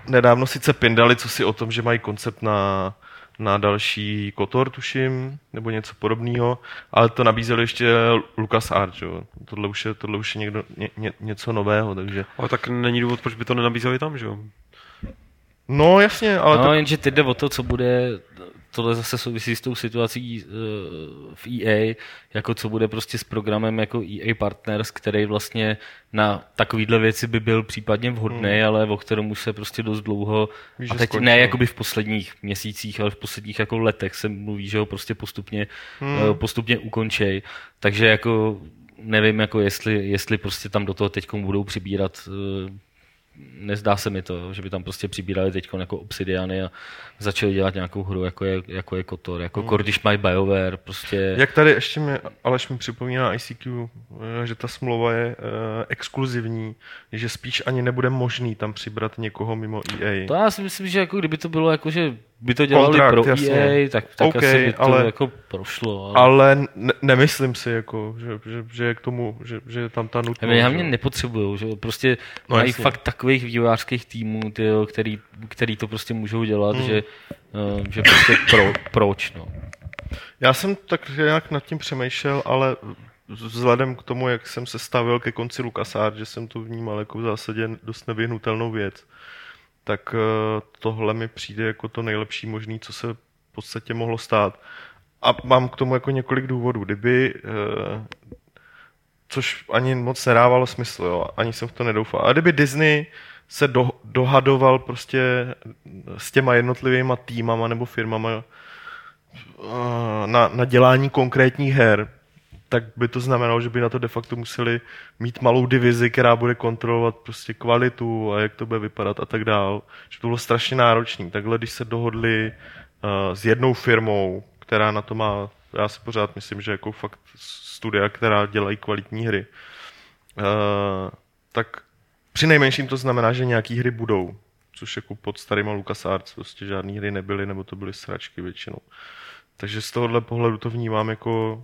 nedávno sice pindali, co si o tom, že mají koncept na, na další Kotor, tuším, nebo něco podobného, ale to nabízeli ještě Lucas Art, jo. Tohle už je, tohle už je někdo, ně, ně, něco nového, takže... Ale tak není důvod, proč by to nenabízeli tam, že jo? No jasně, ale no, tak, jenže teď jde o to, co bude, tohle zase souvisí s tou situací uh, v EA, jako co bude prostě s programem jako EA Partners, který vlastně na takovýhle věci by byl případně vhodný, hmm. ale o kterém už se prostě dost dlouho, Víš, a teď skončil. ne jakoby v posledních měsících, ale v posledních jako letech se mluví, že ho prostě postupně, hmm. uh, postupně ukončej. Takže jako nevím, jako jestli, jestli prostě tam do toho teď budou přibírat uh, nezdá se mi to, že by tam prostě přibírali teď jako Obsidiany a začali dělat nějakou hru, jako je, jako je Kotor. Jako hmm. když mají BioWare, prostě... jak tady ještě mi, Aleš mi připomíná ICQ, eh, že ta smlouva je uh, exkluzivní, že spíš ani nebude možný tam přibrat někoho mimo EA. To já si myslím, že jako kdyby to bylo jako, že by to dělali Kontrakt, pro jasně. EA, tak, tak OK, asi by to ale- jako prošlo. Ale... Ale ne, nemyslím si, jako, že, že, že je k tomu, že, že tam ta nutnost. Mě hlavně nepotřebují, že prostě No mají jasně. fakt takových vývojářských týmů, tyjo, který, který to prostě můžou dělat, Hmm. mm. že, uh, že prostě pro, proč, no. Já jsem tak nějak nad tím přemýšlel, ale vzhledem k tomu, jak jsem se stavil ke konci LucasArts, že jsem to vnímal jako v zásadě dost nevyhnutelnou věc, tak eh, tohle mi přijde jako to nejlepší možný, co se v podstatě mohlo stát. A mám k tomu jako několik důvodů. Kdyby, eh, což ani moc nedávalo smysl, jo, ani jsem v to nedoufal. A kdyby Disney se do, dohadoval prostě s těma jednotlivýma týmama nebo firmama eh, na, na dělání konkrétních her, tak by to znamenalo, že by na to de facto museli mít malou divizi, která bude kontrolovat prostě kvalitu a jak to bude vypadat a tak dál. Že to bylo strašně náročné. Takhle, když se dohodli uh, s jednou firmou, která na to má, já si pořád myslím, že jako fakt studia, která dělají kvalitní hry, uh, tak při nejmenším to znamená, že nějaký hry budou. Což jako pod starýma LucasArts prostě žádný hry nebyly, nebo to byly sračky většinou. Takže z tohohle pohledu to vnímám jako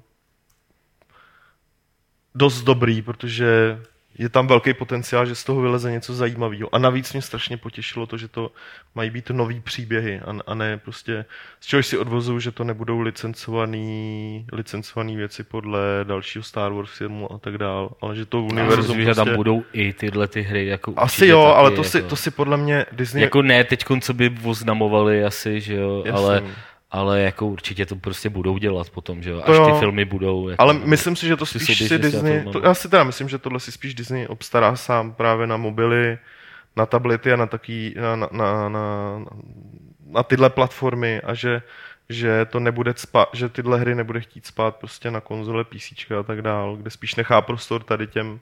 dost dobrý, protože je tam velký potenciál, že z toho vyleze něco zajímavého. A navíc mě strašně potěšilo to, že to mají být nový příběhy a, a ne prostě, z čehož si odvozuju, že to nebudou licencovaný, licencovaný věci podle dalšího Star Wars filmu a tak dál, ale že to univerzum myslím, že tam budou i tyhle ty hry. Jako Asi jo, ale to jako, si, to si podle mě Disney... Jako ne teď, co by oznamovali asi, že jo, Jasně. ale, ale jako určitě to prostě budou dělat potom, že jo, až jo. ty filmy budou. Jako, Ale myslím si, že to spíš si Disney, to, já si teda myslím, že tohle si spíš Disney obstará sám právě na mobily, na tablety a na taký, na, na, na, na, na tyhle platformy a že že to nebude spát, že tyhle hry nebude chtít spát prostě na konzole, PC a tak dál, kde spíš nechá prostor tady těm,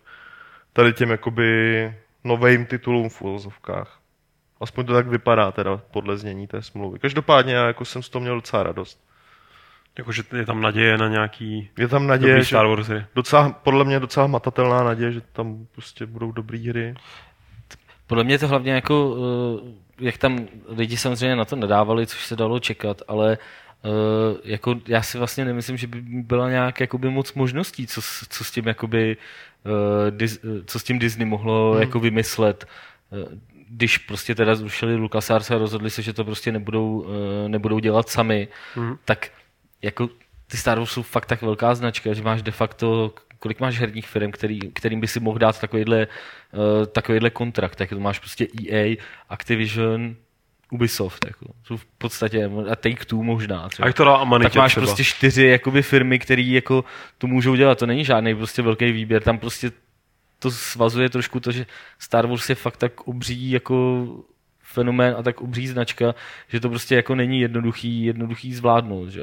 tady těm jakoby novým titulům v úvozovkách. Aspoň to tak vypadá teda podle znění té smlouvy. Každopádně já jako jsem z toho měl docela radost. Jakože je tam naděje na nějaký Je tam naděje, dobrý že Star Wars hry. docela, podle mě docela matatelná naděje, že tam prostě budou dobrý hry. Podle mě to hlavně jako, eh, jak tam lidi samozřejmě na to nedávali, což se dalo čekat, ale eh, jako já si vlastně nemyslím, že by byla nějak jakoby moc možností, co, s- co s tím jakoby, eh, co s tím Disney mohlo Hmm. jako vymyslet, když prostě teda zrušili LucasArts a rozhodli se, že to prostě nebudou, eh, nebudou dělat sami, Mhm. tak jako ty Star Wars jsou fakt tak velká značka, že máš de facto, kolik máš herních firm, který, kterým by si mohl dát takovýhle, uh, takovýhle kontrakt, tak to máš prostě EA, Activision, Ubisoft, jako. jsou v podstatě, a Take-Two možná. Třeba. A to dá Amanitě tak máš třeba. prostě čtyři jakoby, firmy, které jako to můžou dělat. To není žádný prostě velký výběr. Tam prostě to svazuje trošku to, že Star Wars je fakt tak obří jako fenomén a tak obří značka, že to prostě jako není jednoduchý, jednoduchý zvládnout. Že?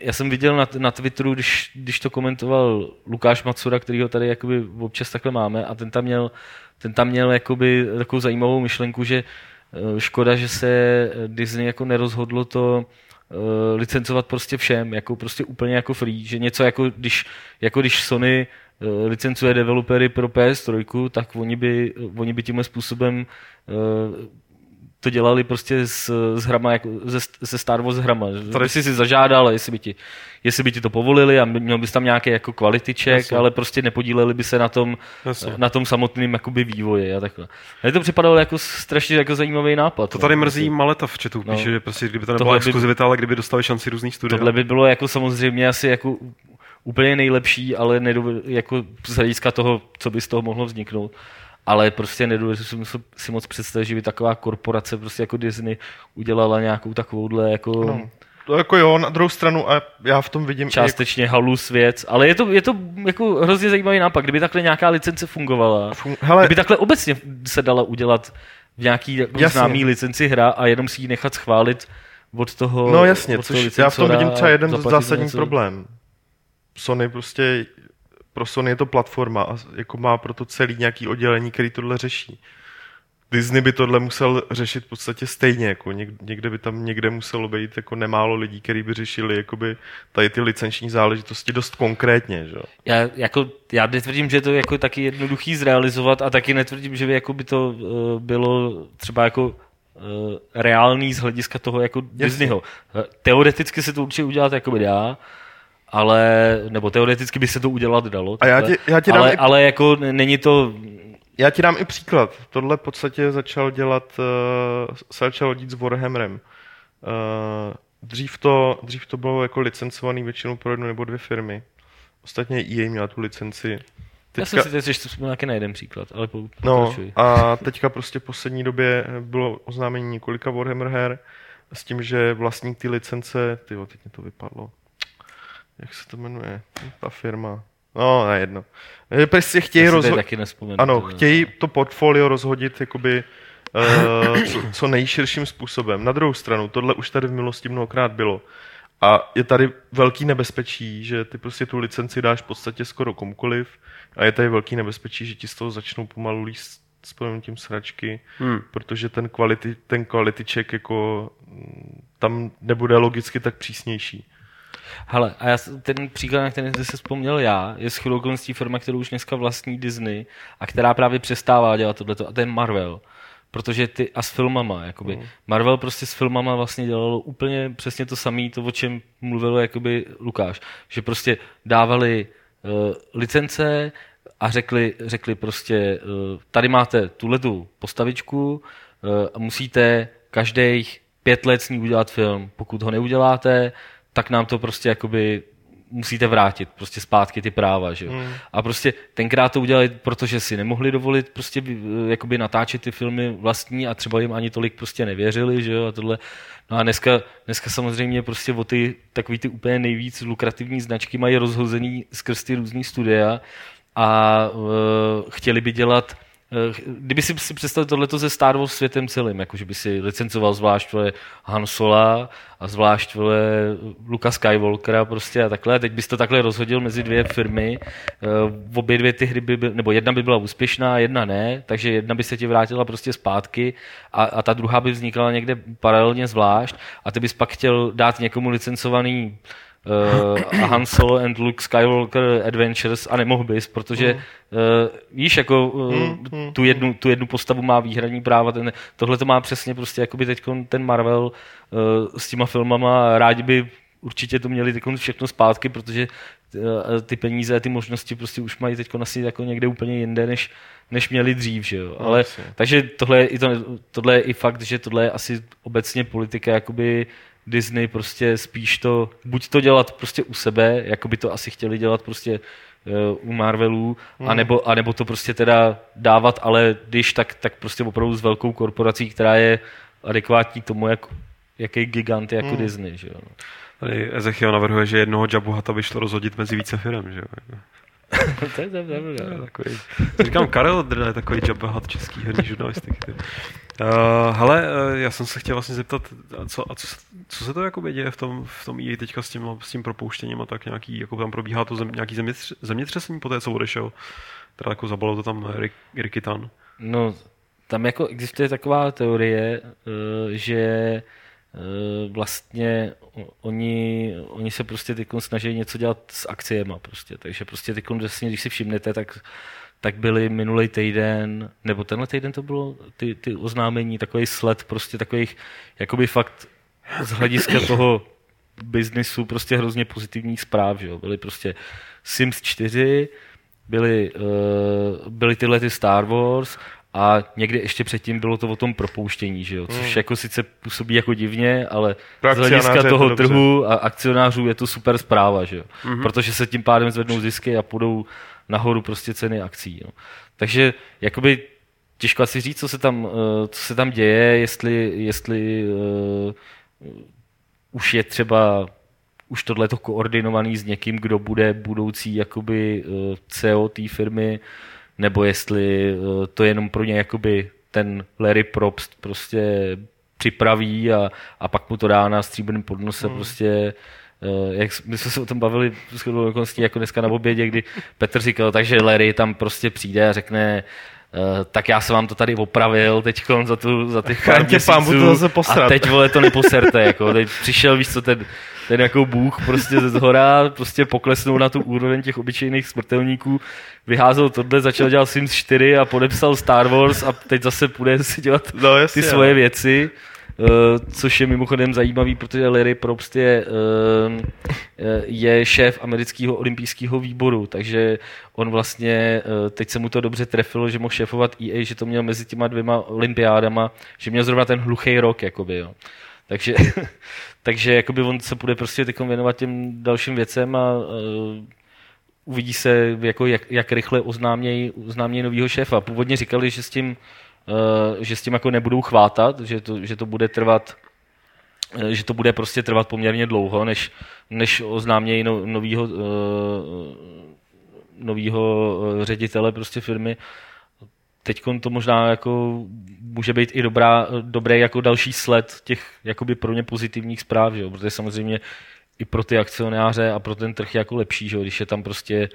já jsem viděl na, na Twitteru, když, když to komentoval Lukáš Macura, který ho tady jakoby občas takhle máme a ten tam měl, ten tam měl jakoby takovou zajímavou myšlenku, že eh, škoda, že se Disney jako nerozhodlo to eh, licencovat prostě všem, jako prostě úplně jako free, že něco jako když, jako když Sony licencuje developery pro PS3, tak oni by, oni by tímhle způsobem eh, to dělali prostě s, s hrama, jako ze, ze Star Wars hrama. Tady si si zažádal, jestli by ti, jestli by ti to povolili a měl bys tam nějaký jako Jasně. ale prostě nepodíleli by se na tom, Jasně. na tom samotným jakoby vývoji a takhle. Mně to připadalo jako strašně jako zajímavý nápad. To no. tady mrzí Maleta v chatu, No. píše, že prostě kdyby to nebyla by- exkluzivita, ale kdyby dostali šanci různých studií. Tohle by bylo jako samozřejmě asi jako úplně nejlepší, ale nedoved, jako z hlediska toho, co by z toho mohlo vzniknout. Ale prostě nedovedu si- si moc představit, že by taková korporace prostě jako Disney udělala nějakou takovouhle jako No. To jako jo, na druhou stranu a já v tom vidím částečně halus věc, ale je to, je to jako hrozně zajímavý nápad, kdyby takhle nějaká licence fungovala, fun- hele, kdyby takhle obecně se dala udělat v nějaký jako známý licenci hra a jenom si ji nechat schválit od toho No jasně, od toho což já v tom vidím třeba jeden zásadní něco. problém. Sony prostě, pro Sony je to platforma a jako má proto celý nějaký oddělení, který tohle řeší. Disney by tohle musel řešit v podstatě stejně, jako něk- někde by tam někde muselo být jako nemálo lidí, kteří by řešili jakoby tady ty licenční záležitosti dost konkrétně, že? jo. Já, jako, já netvrdím, že je to jako taky jednoduchý zrealizovat a taky netvrdím, že by jako by to uh, bylo třeba jako uh, reálný z hlediska toho jako Disneyho. Eh, Teoreticky se to určitě udělat jako by dá, ale, nebo teoreticky by se to udělat dalo. A já takhle. ti- já ti dám ale, i- ale jako není to, Já ti dám i příklad. Tohle v podstatě začal dělat, uh, se začal dít s Warhammerem. Uh, dřív, to, dřív to bylo jako licencovaný většinou pro jednu nebo dvě firmy. Ostatně EA měla tu licenci. já jsem si teď ještě nějaký na jeden příklad, ale po, No a teďka prostě v poslední době bylo oznámení několika Warhammer her s tím, že vlastník ty licence, ty teď mi to vypadlo. Jak se to jmenuje? Ta firma. No, na jedno. Prostě chtějí nespomenu. Ano, to- chtějí to portfolio rozhodit jakoby uh, co, co nejširším způsobem. Na druhou stranu, tohle už tady v minulosti mnohokrát bylo. A je tady velký nebezpečí, že ty prostě tu licenci dáš v podstatě skoro komukoliv a je tady velký nebezpečí, že ti z toho začnou pomalu líst s tím sračky, Hmm. protože ten quality, ten quality check jako mm, tam nebude logicky tak přísnější. Hele, a já, s- ten příklad, na který se vzpomněl já, je okolností firma, kterou už dneska vlastní Disney a která právě přestává dělat tohleto, a to je Marvel. Protože ty, a s filmama, jakoby. Mm. Marvel prostě s filmama vlastně dělalo úplně přesně to samé, to, o čem mluvil jakoby Lukáš. Že prostě dávali uh, licence a řekli, řekli prostě, uh, tady máte tuhletu postavičku uh, a musíte každých pět let s ní udělat film. Pokud ho neuděláte, tak nám to prostě jakoby musíte vrátit prostě zpátky ty práva, že jo. Hmm. A prostě tenkrát to udělali, protože si nemohli dovolit prostě vy- jakoby natáčet ty filmy vlastní a třeba jim ani tolik prostě nevěřili, že jo, a tohle. No a dneska, dneska samozřejmě prostě o ty takový ty úplně nejvíc lukrativní značky mají rozhozený skrz ty různý studia a uh, chtěli by dělat eh, kdyby si, si představil tohleto se Star Wars světem celým, jako že by si licencoval zvlášť vole Han Sola a zvlášť vole Luka Skywalkera prostě a takhle, teď bys to takhle rozhodil mezi dvě firmy, eh, obě dvě ty hry by byl, nebo jedna by byla úspěšná, jedna ne, takže jedna by se ti vrátila prostě zpátky a, a ta druhá by vznikala někde paralelně zvlášť a ty bys pak chtěl dát někomu licencovaný Han Solo and Luke Skywalker Adventures a nemohl bys, protože uh, víš, jako uh, tu, jednu, tu jednu postavu má výhradní práva, ten, tohle to má přesně prostě jakoby teď ten Marvel uh, s těma filmama, rádi by určitě to měli teď všechno zpátky, protože uh, ty peníze a ty možnosti prostě už mají teď asi jako někde úplně jinde, než, než měli dřív, že jo. Ale, takže tohle je, i to, tohle je i fakt, že tohle je asi obecně politika jakoby Disney prostě spíš to, buď to dělat prostě u sebe, jako by to asi chtěli dělat prostě uh, u Marvelů, Hmm. anebo, anebo to prostě teda dávat, ale když tak, tak prostě opravdu s velkou korporací, která je adekvátní tomu, jak, jaký gigant je jako Hmm. Disney, že jo. no. Tady Ezechiel navrhuje, že jednoho Jabbu Hata by šlo rozhodit mezi více firm, že jo. to je. Takový, říkám, Karel Drne je takový Jabba Hat český herní žurnalistiky. Uh, hele, uh, já jsem se chtěl vlastně zeptat, co, a co, se- co se to jakoby děje v tom, v tom EA teďka s tím, s tím propouštěním a tak nějaký, jako tam probíhá to zem, nějaký zemětř, zemětřesení po té, co odešel. Teda jako zabalo to tam Rick, Ricky Tan. No, tam jako existuje taková teorie, eh, že eh, vlastně oni, oni se prostě teď snaží něco dělat s akciema prostě, takže prostě teď, když si všimnete, tak tak byly minulý týden, nebo tenhle týden to bylo, ty, ty oznámení, takový sled prostě takových, jakoby fakt z hlediska toho biznisu prostě hrozně pozitivních zpráv, že jo. Byly prostě Sims 4, byly, uh, byly tyhle ty Star Wars a někdy ještě předtím bylo to o tom propouštění, že jo? což jako sice působí jako divně, ale Pro z hlediska to toho dobře. trhu a akcionářů je to super zpráva, že jo? protože se tím pádem zvednou zisky a půjdou nahoru prostě ceny akcí. No. Takže jakoby těžko asi říct, co se tam, eh, co se tam děje, jestli, jestli uh, už je třeba už tohle to koordinovaný s někým, kdo bude budoucí jakoby eh, CEO té firmy, nebo jestli to je jenom pro ně jakoby ten Larry Probst prostě připraví a, a pak mu to dá na stříbrném podnose hmm. prostě jak s- my jsme se o tom bavili s okolností jako dneska na obědě, kdy Petr říkal, takže Larry tam prostě přijde a řekne, eh, tak já jsem vám to tady opravil teď za, tu, za těch pár budu to zase posrat. a teď vole to neposerte, jako teď přišel, víš co, ten, ten jako bůh prostě ze zhora, prostě poklesnul na tu úroveň těch obyčejných smrtelníků, vyházel tohle, začal dělat Sims 4 a podepsal Star Wars a teď zase půjde si dělat No, jasně, ty svoje no. věci. Uh, což je mimochodem zajímavý, protože Larry Probst je, uh, je šéf amerického olympijského výboru, takže on vlastně, teď se mu to dobře trefilo, že mohl šéfovat EA, že to měl mezi těma dvěma olympiádama, že měl zrovna ten hluchý rok, jakoby, jo. Takže, takže jakoby on se bude prostě teď věnovat těm dalším věcem a uvidí se, jako jak, jak rychle oznámějí, oznámějí novýho šéfa. Původně říkali, že s tím, že s tím jako nebudou chvátat, že to, že to bude trvat eh, že to bude prostě trvat poměrně dlouho, než, než oznámějí no, novýho, uh, novýho eh, ředitele prostě firmy. Teď to možná jako může být i dobrá, dobré jako další sled těch jakoby pro ně pozitivních zpráv, že jo? protože samozřejmě i pro ty akcionáře a pro ten trh je jako lepší, že jo? když je tam prostě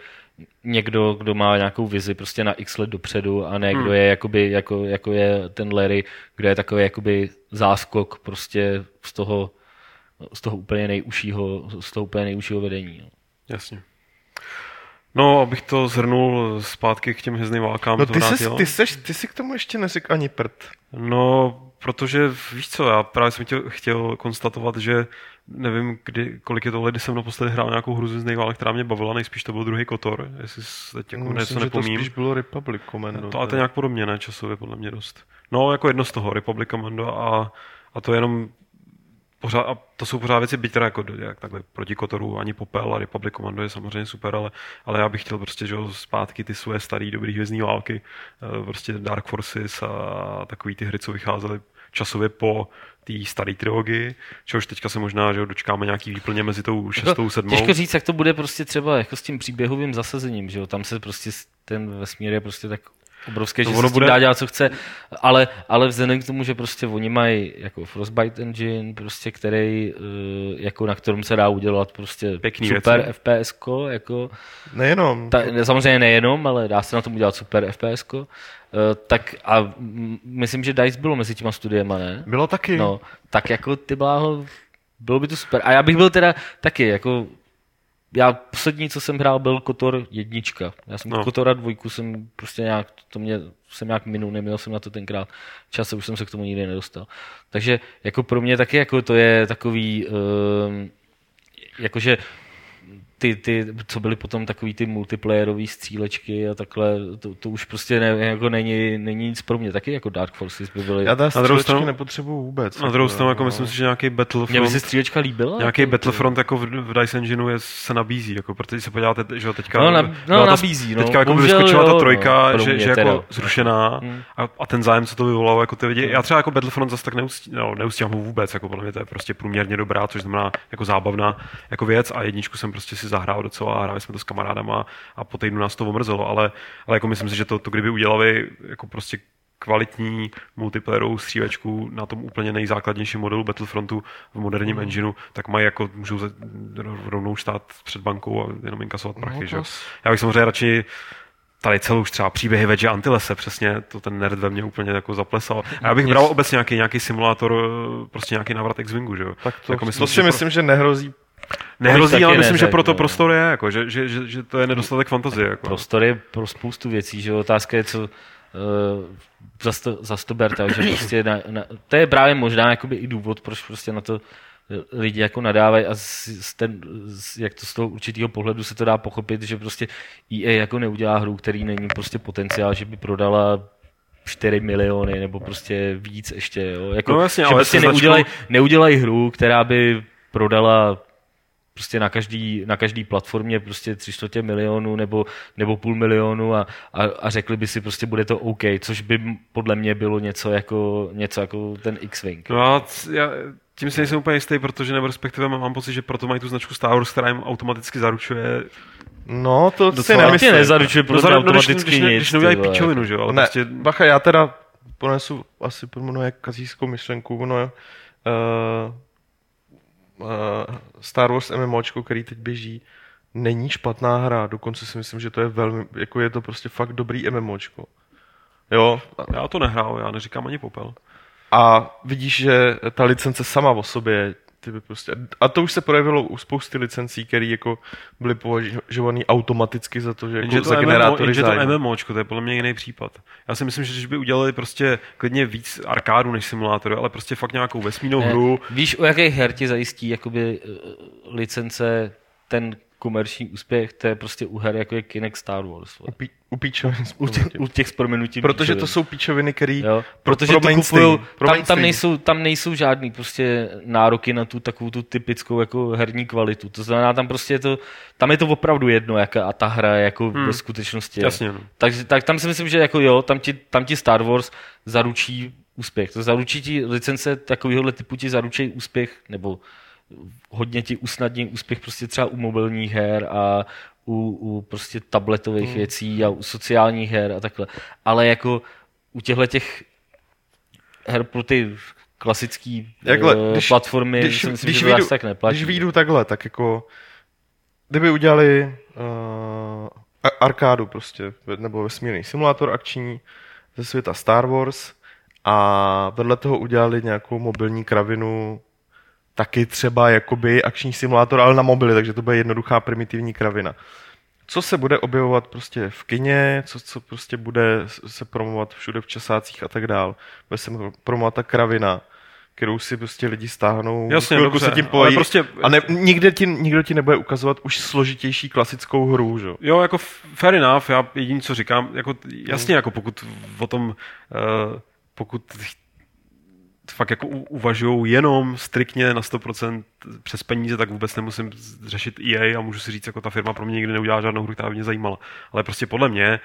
někdo, kdo má nějakou vizi prostě na x let dopředu a ne kdo je jakoby, jako, jako je ten Larry, kdo je takový jakoby záskok prostě z toho, z toho úplně nejužšího, z toho úplně nejužšího vedení. No. Jasně. No, abych to zhrnul zpátky k těm hvězdným válkám. No to ty, ses, vrátil. ty, seš, ty si k tomu ještě neřekl ani prd. No, protože víš co, já právě jsem chtěl, chtěl konstatovat, že nevím, kdy, kolik je to kdy jsem naposledy hrál nějakou hru z válek, která mě bavila, nejspíš to byl druhý Kotor, jestli teď jako něco Myslím, že to nepomím. spíš bylo Republic Commando. To, ale to je nějak podobně, ne, časově podle mě dost. No, jako jedno z toho, Republic Commando a, a to je jenom pořád, a to jsou pořád věci, byť teda jako jak takhle proti Kotoru ani Popel a Republic Commando je samozřejmě super, ale, ale já bych chtěl prostě, že jo, zpátky ty svoje staré dobrý hvězdní války, eh, prostě Dark Forces a takový ty hry, co vycházely časově po té staré trilogii, čehož teďka se možná, že dočkáme nějaký výplně mezi tou šestou, sedmou. Těžko říct, jak to bude prostě třeba jako s tím příběhovým zasazením, že jo? tam se prostě ten vesmír je prostě tak obrovské, To že ono se bude- dá dělat, co chce, ale, ale vzhledem k tomu, že prostě oni mají jako Frostbite engine, prostě který, eh, jako na kterém se dá udělat prostě Pěkný super věci. FPS, jako, Nejenom. ta, samozřejmě nejenom, ale dá se na tom udělat super FPS, tak a myslím, že DICE bylo mezi těma studiema, ne? Bylo taky. No, tak jako ty bláho, bylo by to super. A já bych byl teda taky, jako já poslední, co jsem hrál, byl Kotor jednička. Já jsem No. Kotora dvojku jsem prostě nějak, to mě, jsem nějak minul, neměl jsem na to tenkrát čas a už jsem se k tomu nikdy nedostal. Takže jako pro mě taky jako to je takový, um, jakože ty, ty, co byly potom takový ty multiplayerové střílečky a takhle, to, to už prostě ne, jako není, není nic pro mě. Taky jako Dark Forces by byly. Já Na druhou střílečky stranu- nepotřebuju vůbec. Na druhou stranu, jako no. myslím si, že nějaký Mě by se Battlefront, střílečka líbila. nějaký jako, Battlefront jako v, v DICE Engineu je, se nabízí, jako, protože se podíváte, že jo, teďka, No, na- no, ta- nabízí, no. teďka jako by Bohužel, vyskočila ta jo, trojka, no, že, mě že jako teda. zrušená Hmm. a, a, ten zájem, co to vyvolalo, jako ty lidi. Já třeba jako Battlefront zase tak neustí, no, neustíhám ho vůbec, jako podle mě to je prostě průměrně dobrá, což znamená jako zábavná jako věc a jedničku jsem prostě si zahrál docela a hráli jsme to s kamarádama a po týdnu nás to omrzelo, ale, ale jako myslím si, že to, to kdyby udělali jako prostě kvalitní multiplayerovou střílečku na tom úplně nejzákladnějším modelu Battlefrontu v moderním Mhm. engineu, tak mají jako, můžou za- rovnou stát před bankou a jenom inkasovat prachy. No, že? Já bych samozřejmě radši tady celou už třeba příběhy Vedže Antilese, přesně, to ten nerd ve mně úplně jako zaplesal. A já bych bral obecně nějaký, nějaký simulátor, prostě nějaký návrat X-Wingu, že jo. Tak to, Jako myslím to si, myslím, že nehrozí. Nehrozí, ale myslím, že neřekl, proto no. prostor je, jako, že, že, že, že, to je nedostatek fantazie. Jako. prostor je pro spoustu věcí, že otázka je, co uh, zas to, zas to ber, takže prostě na, na, to je právě možná jakoby i důvod, proč prostě na to lidi jako nadávají a z, z ten, z, jak to z toho určitého pohledu se to dá pochopit, že prostě EA jako neudělá hru, který není prostě potenciál, že by prodala 4 miliony nebo prostě víc ještě, jo? Jako, No jasně, že ale prostě neudělají, neudělají hru, která by prodala prostě na každý, na každý platformě prostě tři čtvrtě milionu nebo, nebo půl milionu a, a, a, řekli by si prostě bude to OK, což by podle mě bylo něco jako, něco jako ten X-Wing. No a c- já, tím si nejsem úplně jistý, protože nebo respektive mám, mám pocit, že proto mají tu značku Star Wars, která jim automaticky zaručuje No, to Tě nemyslím. nezaručuje podle no, když, automaticky když, ne, nic. když neudělají vole. pičovinu, že jo, ale ne, prostě bacha, já teda ponesu asi pro mnohé kazískou myšlenku, ono je uh, uh, Star Wars MMOčko, který teď běží, není špatná hra, dokonce si myslím, že to je velmi, jako je to prostě fakt dobrý MMOčko. Jo, já to nehrál, já neříkám ani popel. a vidíš, že ta licence sama o sobě, ty by prostě, a to už se projevilo u spousty licencí, které jako byly považované automaticky za to, že jako to, za MMO, generátory jenže to zájmu. MMOčko, to je podle mě jiný případ. Já si myslím, že když by udělali prostě klidně víc arkádu než simulátory, ale prostě fakt nějakou vesmírnou hru, Víš, o jakých her ti zajistí jakoby eh, licence ten komerční úspěch, to je prostě u her, jako je Kinect Star Wars. U, pí, u píčovin U, těch, u těch s Protože to píčovin. jsou píčoviny, které pro, protože pro to pro tam, tam, nejsou, tam nejsou žádný prostě nároky na tu takovou tu typickou jako herní kvalitu. To znamená, tam prostě je to, tam je to opravdu jedno, jaká a ta hra jako hmm. ve skutečnosti je. jasně, no. Takže tak tam si myslím, že jako jo, tam ti, tam ti Star Wars zaručí úspěch. To zaručí ti licence takovéhohle typu ti zaručí úspěch, nebo hodně ti usnadní úspěch prostě třeba u mobilních her a u, u prostě tabletových hmm. věcí a u sociálních her a takhle. Ale jako u těchto těch her pro ty klasický Jakhle, eh, když- platformy když, si myslím, když, že zase tak neplatí. když vyjdu takhle, tak jako kdyby udělali uh, arkádu prostě, nebo vesmírný simulátor akční ze světa Star Wars a vedle toho udělali nějakou mobilní kravinu taky třeba jakoby akční simulátor, ale na mobily, takže to bude jednoduchá primitivní kravina. Co se bude objevovat prostě v kině, co, co prostě bude se promovat všude v časácích a tak dál. Bude se promovat ta kravina, kterou si prostě lidi stáhnou, Jasně, dobře, se tím pojí, prostě- a ne, nikde ti, nikdo ti nebude ukazovat už složitější klasickou hru, že? jo? Jo, jako fair enough, já jediný, co říkám, jako jasně, jako pokud o tom, uh, pokud fakt jako uvažují jenom striktně na 100% přes peníze, tak vůbec nemusím řešit EA a můžu si říct, jako ta firma pro mě nikdy neudělá žádnou hru, která by mě zajímala. Ale prostě podle mě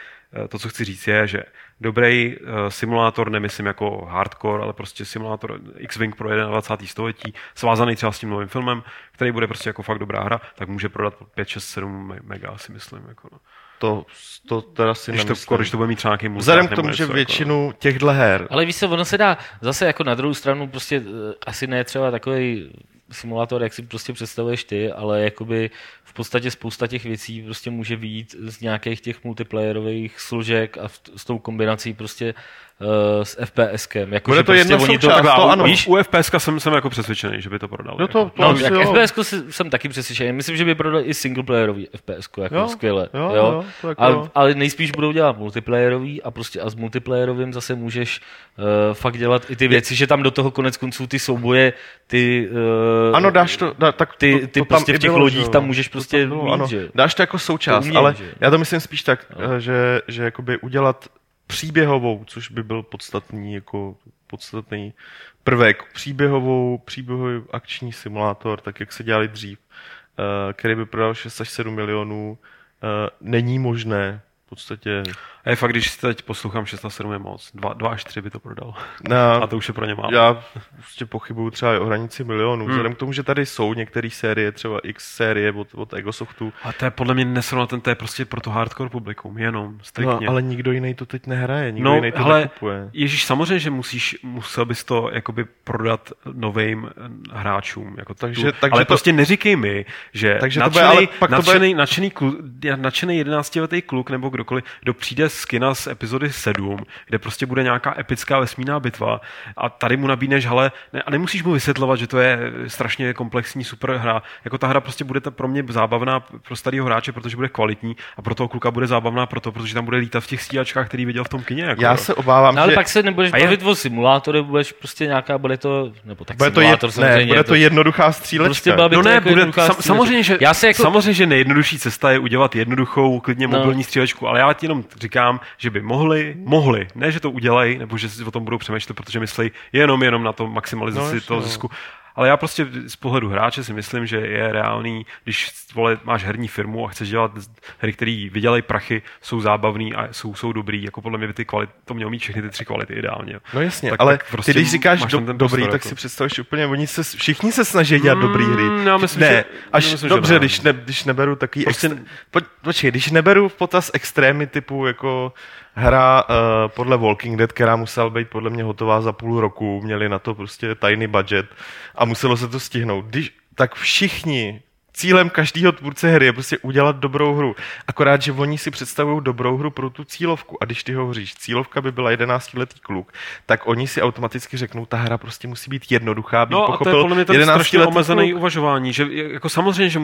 eh, to, co chci říct, je, že dobrý uh, simulátor, nemyslím jako hardcore, ale prostě simulátor X-Wing pro 21. století, svázaný třeba s tím novým filmem, který bude prostě jako fakt dobrá hra, tak může prodat 5, 6, 7 me- mega, si myslím. Jako no. To, to teda si Když to, když to bude mít třeba nějaký mulťák Vzhledem k tomu, že něco, většinu těchto her, Ale víš se, ono se dá zase jako na druhou stranu prostě eh, asi ne třeba takový simulátor, jak si prostě představuješ ty, ale jakoby v podstatě spousta těch věcí prostě může vyjít z nějakých těch multiplayerových složek a v, s tou kombinací prostě uh, s FPSkem. Jako, Bude to prostě jedna oni součást, Takhle, to a ano. u, Víš? u FPSK jsem, jsem jako přesvědčený, že by to prodal. No to- jako. to- No, tak jo. FPS jsem taky přesvědčený. Myslím, že by prodali i singleplayerový FPS, jako Jo, skvěle. jo, jo, to jako ale, jo. ale nejspíš budou dělat multiplayerový a prostě a s multiplayerovým zase můžeš uh, fakt dělat i ty věci, že tam do toho konec konců ty souboje, ty... Uh, ano, dáš to, dá, tak ty, to, ty to prostě v těch bylo, lodích tam můžeš To prostě tam bylo, mít, ano. že? Dáš to jako součást, umím, ale že já to myslím spíš tak, No. eh, že, že jakoby udělat příběhovou, což by byl podstatný, jako podstatný prvek, příběhovou, příběhový akční simulátor, tak jak se dělali dřív, eh, který by prodal 6 až 7 milionů, eh, není možné v podstatě A je fakt, když teď poslouchám 6 a 7 je moc. 2, 2 až 3 by to prodal. na, A to už je pro ně málo. já prostě pochybuju třeba i o hranici milionů. Hmm. Vzhledem k tomu, že tady jsou některé série, třeba X série od, od Egosoftu, A to je podle mě nesrovnatelné, to je prostě pro to hardcore publikum, jenom, no, striktně. ale nikdo jiný to teď nehraje, nikdo No, jiný to hele, nekupuje. Ježíš, samozřejmě, že musíš, musel bys to jakoby prodat novým eh, hráčům. Jako Takže- tu, takže ale to- prostě neříkej mi, že Takže to nadšený, bude- ale pak to bude- nadšený, nadšený, nadšený 11-letý kluk nebo kdokoliv, kdo přijde z kina z epizody 7, kde prostě bude nějaká epická vesmírná bitva a tady mu nabídneš, hele, ne, a nemusíš mu vysvětlovat, že to je strašně komplexní super hra. Jako ta hra prostě bude ta pro mě zábavná pro starého hráče, protože bude kvalitní a pro toho kluka bude zábavná proto, protože tam bude lítat v těch stíhačkách, který viděl v tom kině. Jako, Já se obávám, No, ale že pak se nebudeš A je- bavit o simulátoru, budeš prostě nějaká, bude to, nebo tak bude to, je, simulátor ne, bude to jednoduchá střílečka. Prostě byla by No to ne, jako bude, sam, samozřejmě, že, Já se jako, samozřejmě, že nejjednodušší cesta je udělat jednoduchou, klidně No. mobilní střílečku, ale já ti jenom říkám, že by mohli, mohli, ne, že to udělají, nebo že si o tom budou přemýšlet, protože myslí jenom, jenom na to maximalizaci No, toho no. Ale já prostě z pohledu hráče si myslím, že je reálný, když vole, máš herní firmu a chceš dělat hry, které vydělají prachy, jsou zábavný a jsou, jsou dobrý, jako podle mě by ty kvalit, to mělo mít všechny ty tři kvality ideálně. No jasně, Tak- ale tak prostě ty když říkáš do, dobrý, prostor, tak jako. si představíš úplně, oni se, všichni se snaží dělat dobrý hry. Mm, já myslím, ne, že- až já myslím, že dobře, ne. když, ne, když neberu takový Prostě- prostě... extré... po, počkej, když neberu v potaz extrémy typu jako hra uh, podle Walking Dead, která musela být podle mě hotová za půl roku, měli na to prostě tajný budget a muselo se to stihnout. Když, tak všichni cílem každého tvůrce hry je prostě udělat dobrou hru. Akorát, že oni si představují dobrou hru pro tu cílovku. A když ty hovoříš, cílovka by byla 11-letý kluk, tak oni si automaticky řeknou, ta hra prostě musí být jednoduchá, aby No a to pochopil je podle mě ten strašně 11letý omezený kluk. uvažování, že jako samozřejmě, že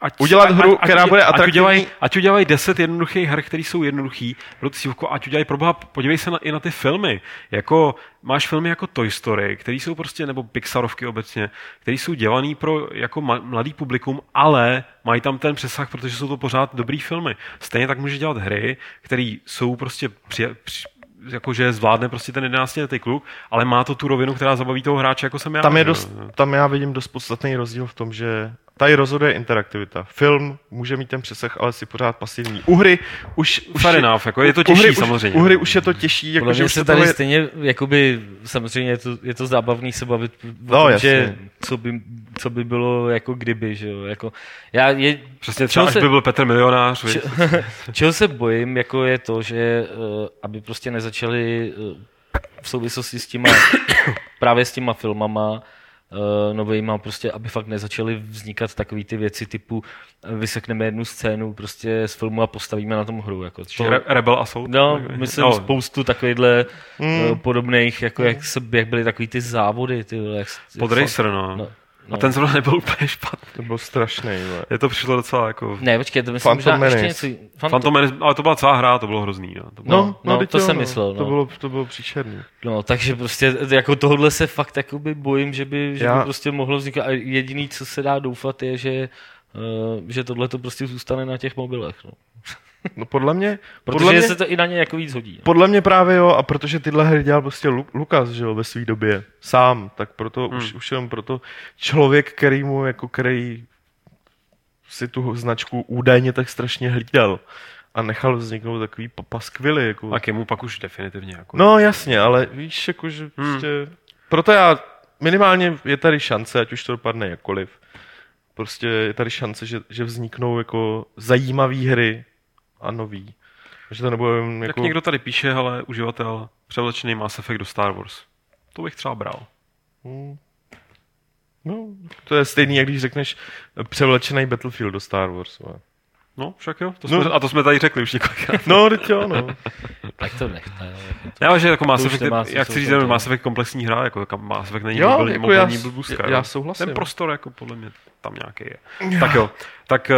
ať, Udělat hru, která bude ať atraktivní. udělají, ať udělají deset jednoduchých her, které jsou jednoduchý, pro cílku, ať udělají, proboha, podívej se na, i na ty filmy, jako máš filmy jako Toy Story, které jsou prostě, nebo Pixarovky obecně, které jsou dělaný pro jako mladý publikum, ale mají tam ten přesah, protože jsou to pořád dobrý filmy. Stejně tak může dělat hry, které jsou prostě při, při, jakože zvládne prostě ten 11 letý kluk, ale má to tu rovinu, která zabaví toho hráče, jako jsem já. Tam, je jo. dost, tam já vidím dost podstatný rozdíl v tom, že tady rozhoduje interaktivita. Film může mít ten přesah, ale si pořád pasivní. U hry už... už Fair enough, jako je to u těžší hry už- samozřejmě. U hry už je to těžší, jako Podle že už se tady je, stejně, jakoby, samozřejmě je to, je to zábavný se bavit o No, tom, jasně. že co by, co by bylo jako kdyby, že jo, jako, já je, Přesně třeba, až se- by byl Petr milionář. viď? čeho se bojím, jako je to, že uh, aby prostě nezačali uh, v souvislosti s těma, právě s těma filmama, uh, novejma, prostě, aby fakt nezačaly vznikat takové ty věci typu eh, vysekneme jednu scénu prostě z filmu a postavíme na tom hru. Jako, to, Re- Rebel Assault. No, Tak- myslím no, spoustu takovýchhle Mm. mm. podobných, jako jak, se, jak byly takový ty závody. Ty, jak, Pod jak Racer, no. No, A ten zrovna nebyl úplně špatný. to bylo strašný. Je to přišlo docela jako... Ne, počkej, to myslím Phantom možná ještě Menace. něco. Phantom, Phantom Menace, ale to byla celá hra, to bylo hrozný. No. To bylo... No, no, teď to jo, jsem myslel, To no. bylo, to bylo příšerný. No, takže prostě jako tohle se fakt jakoby bojím, že by, že Já- by prostě mohlo vznikat. A jediný, co se dá doufat, je, že, uh, že tohle to prostě zůstane na těch mobilech. No. No podle mě, Protože podle mě, se to i na ně jako víc hodí. No. podle mě právě jo, a protože tyhle hry dělal prostě Lu- Lukas, že jo, ve své době, sám, tak proto, hmm. už, už jenom proto člověk, který mu, jako který si tu značku údajně tak strašně hlídal a nechal vzniknout takový pa- paskvily, jako. A k jemu pak už definitivně. Jako... No jasně, ale víš, jakože prostě... Proto já, minimálně je tady šance, ať už to dopadne jakkoliv, prostě je tady šance, že, že vzniknou jako zajímavé hry a nový. Že to nebude jen Tak jako... někdo tady píše, ale uživatel převlečený Mass Effect do Star Wars. To bych třeba bral. Hmm. No, to je stejný, jak když řekneš převlečený Battlefield do Star Wars. vole. No, však jo. To No. jsme, A to jsme tady řekli už několikrát. No, teď jo, no. Tak to nechte. jako to- Já, že jako Mass Effect, jak chci říct, Mass Effect komplexní hra, jako kam Mass Effect není Jo, mobilní, jako já mobilní s- blbůzka, já- já souhlasím. Ten prostor, jako podle mě, tam nějaký je. Tak jo, tak eh,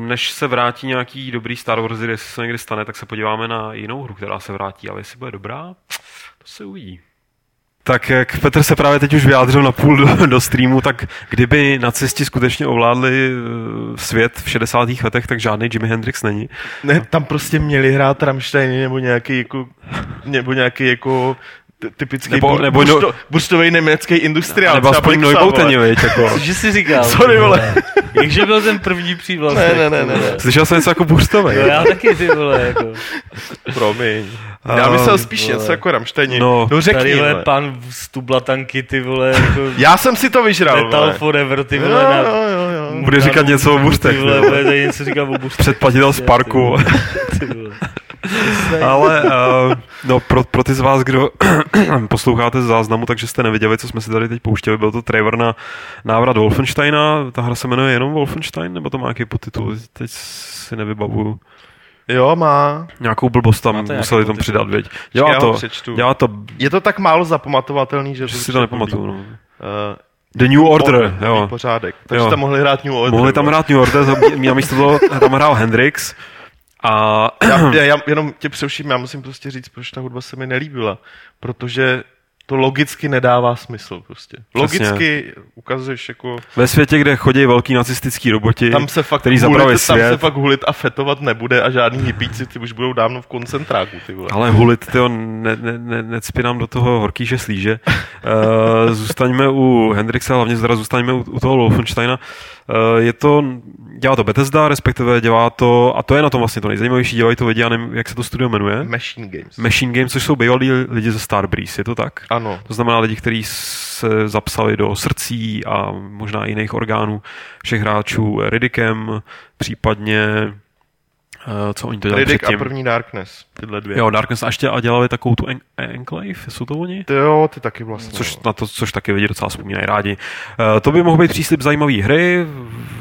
než se vrátí nějaký dobrý Star Wars, jestli se někdy stane, tak se podíváme na jinou hru, která se vrátí, ale jestli bude dobrá, to se uvidí. Tak jak Petr se právě teď už vyjádřil na půl do, do streamu, tak kdyby nacisti skutečně ovládli eh, svět v 60. letech, tak žádný Jimi Hendrix není. Ne, tam prostě měli hrát Rammsteiny nebo nějaký jako, nebo nějaký jako typický Nebo- nebo, nebo no- bursto, burstový německý industriál. Nebo aspoň Neubauteni, viď, jako. Cože jsi říkal? Sorry, vole. Jakže byl ten první přívlastek? Ne, ne, ne, ne, ne. Slyšel jsem něco jako buřtovej. No já taky, ty vole, jako. Promiň. Já myslel spíš vole. něco jako Rammsteini. No. no řekni, Tady, vole, vole. pan z tublatanky, ty vole, jako... Já jsem si to vyžral, Metal vole. Forever, ty Jo, vole, na... jo, jo, jo. Bude říkat něco o buřtech. Ty vole, bude tady něco říkat o buřtech. Předplatitel z parku. Ty vole. Ale uh, no, pro, pro ty z vás, kdo posloucháte z záznamu, takže jste neviděli, co jsme si tady teď pouštěli, byl to trailer na návrat Wolfensteina. Ta hra se jmenuje jenom Wolfenstein, nebo to má nějaký podtitul? Teď si nevybavuju. Jo, má. Nějakou blbost tam Máte museli tam přidat, věď. Já Dělá to, dělá to, Je to tak málo zapamatovatelný, že, že si to nepamatuju. No. Uh, The New Order, jo. nový Pořádek. Takže Jo. tam mohli hrát New Order. Mohli tam hrát New Order, to- a místo toho tam hrál Hendrix. A já, já, já, jenom tě přeuším, já musím prostě říct, proč ta hudba se mi nelíbila. Protože to logicky nedává smysl prostě. Logicky ukazuješ jako... ve světě, kde chodí velký nacistický roboti, Tam se fakt který hulit, zapraví tam svět. se fakt hulit a fetovat nebude a žádný hippíci ty už budou dávno v koncentráku, ty vole. Ale hulit, tyjo, ne, ne, ne, necpi nám do toho horký, že slíže. Uh, zůstaňme u Hendrixa, hlavně teda zůstaňme u, u toho Wolfensteina. Uh, je to, dělá to Bethesda, respektive dělá to, a to je na tom vlastně to nejzajímavější, dělají to lidi, já nevím, jak se to studio jmenuje. Machine Games. Machine Games, což jsou bývalí lidi ze Starbreeze, je to tak? ano. To znamená lidi, kteří se zapsali do srdcí a možná jiných orgánů všech hráčů Ridikem, případně co oni to dělali Riddick a předtím. první Darkness, tyhle dvě. Jo, Darkness a ještě a dělali takovou tu en- Enclave, jsou to oni? Ty jo, ty taky vlastně. Což, na to, což taky lidi docela vzpomínají rádi. Eh, to by mohl být příslip zajímavé hry.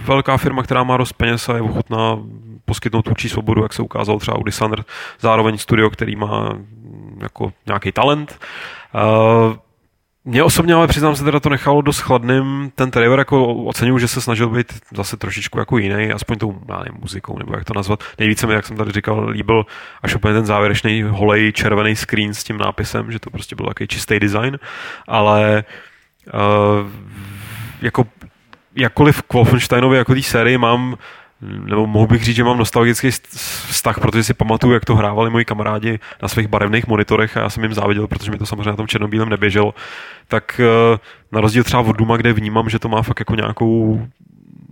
Velká firma, která má dost peněz a je ochotná poskytnout tvůrčí svobodu, jak se ukázalo třeba u Dishonored. Zároveň studio, který má mm, jako nějaký talent. Eh, mě osobně ale přiznám se teda to nechalo dost chladným. Ten trailer jako oceňuju, že se snažil být zase trošičku jako jiný, aspoň tou nevím, muzikou, nebo jak to nazvat. Nejvíce mi, jak jsem tady říkal, líbil až úplně ten závěrečný holej červený screen s tím nápisem, že to prostě byl takový čistý design, ale uh, jako jakkoliv k Wolfensteinovi jako té sérii mám nebo mohu bych říct, že mám nostalgický st- vztah, protože si pamatuju, jak to hrávali moji kamarádi na svých barevných monitorech a já jsem jim záviděl, protože mi to samozřejmě na tom černobílém neběželo. Tak eh, na rozdíl třeba od Duma, kde vnímám, že to má fakt jako nějakou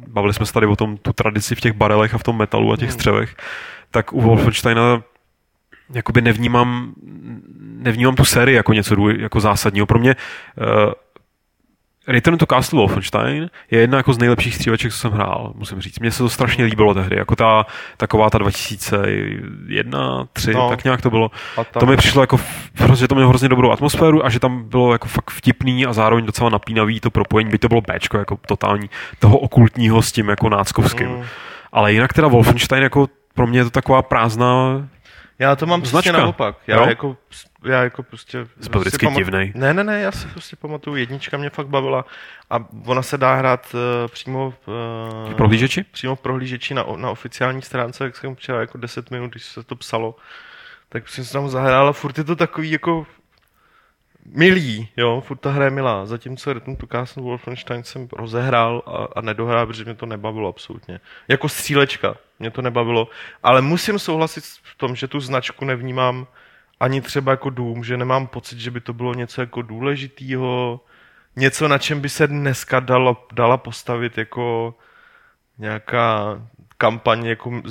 bavili jsme se tady o tom, tu tradici v těch barelech a v tom metalu a těch střevech, tak u Wolfensteina jakoby nevnímám, nevnímám tu sérii jako něco jako zásadního. Pro mě uh, Return to Castle Wolfenstein je jedna jako z nejlepších stříleček, co jsem hrál, musím říct. Mně se to strašně líbilo tehdy, jako ta taková ta 2001, 3, no. Tak nějak to bylo. To mi přišlo jako, že to mělo hrozně dobrou atmosféru a že tam bylo jako fakt vtipný a zároveň docela napínavý to propojení, by to bylo Bčko, jako totální, toho okultního s tím jako náckovským. Mm. Ale jinak teda Wolfenstein jako pro mě je to taková prázdná, Já to mám Značka. přesně naopak. Já Jo? jako, já jako prostě... Jsi byl vždycky divnej. Ne, ne, ne, já si prostě pamatuju, jednička mě fakt bavila a ona se dá hrát uh, přímo v, uh, prohlížeči. přímo v prohlížeči na, na oficiální stránce, jak jsem třeba jako 10 minut, když se to psalo, tak jsem se tam zahrál a furt je to takový jako milý, jo, furt ta hra je milá, zatímco Return to Castle Wolfenstein jsem rozehrál a, a nedohrál, protože mě to nebavilo absolutně. Jako střílečka mě to nebavilo, ale musím souhlasit v tom, že tu značku nevnímám ani třeba jako dům, že nemám pocit, že by to bylo něco jako důležitýho, něco, na čem by se dneska dalo, dala postavit jako nějaká kampaň, jako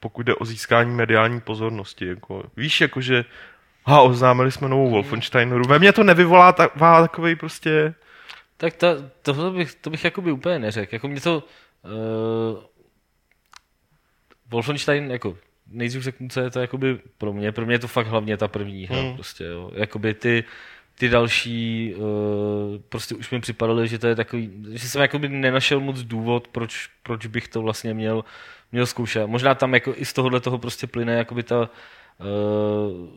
pokud jde o získání mediální pozornosti. Jako, víš, jakože ha, oznámili jsme novou Wolfensteineru. Ve mně to nevyvolá ta, takový prostě... Tak to, tohle bych, to bych jakoby úplně neřekl. Jako mě to... Uh, Wolfenstein jako nejdřív řeknu, co je to jakoby pro mě. Pro mě je to fakt hlavně ta první hra. Hmm. Prostě, jo. Jakoby ty, ty další uh, prostě už mi připadaly, že to je takový, že jsem jakoby nenašel moc důvod, proč, proč bych to vlastně měl, měl zkoušet. Možná tam jako i z tohohle toho prostě plyne jakoby ta uh,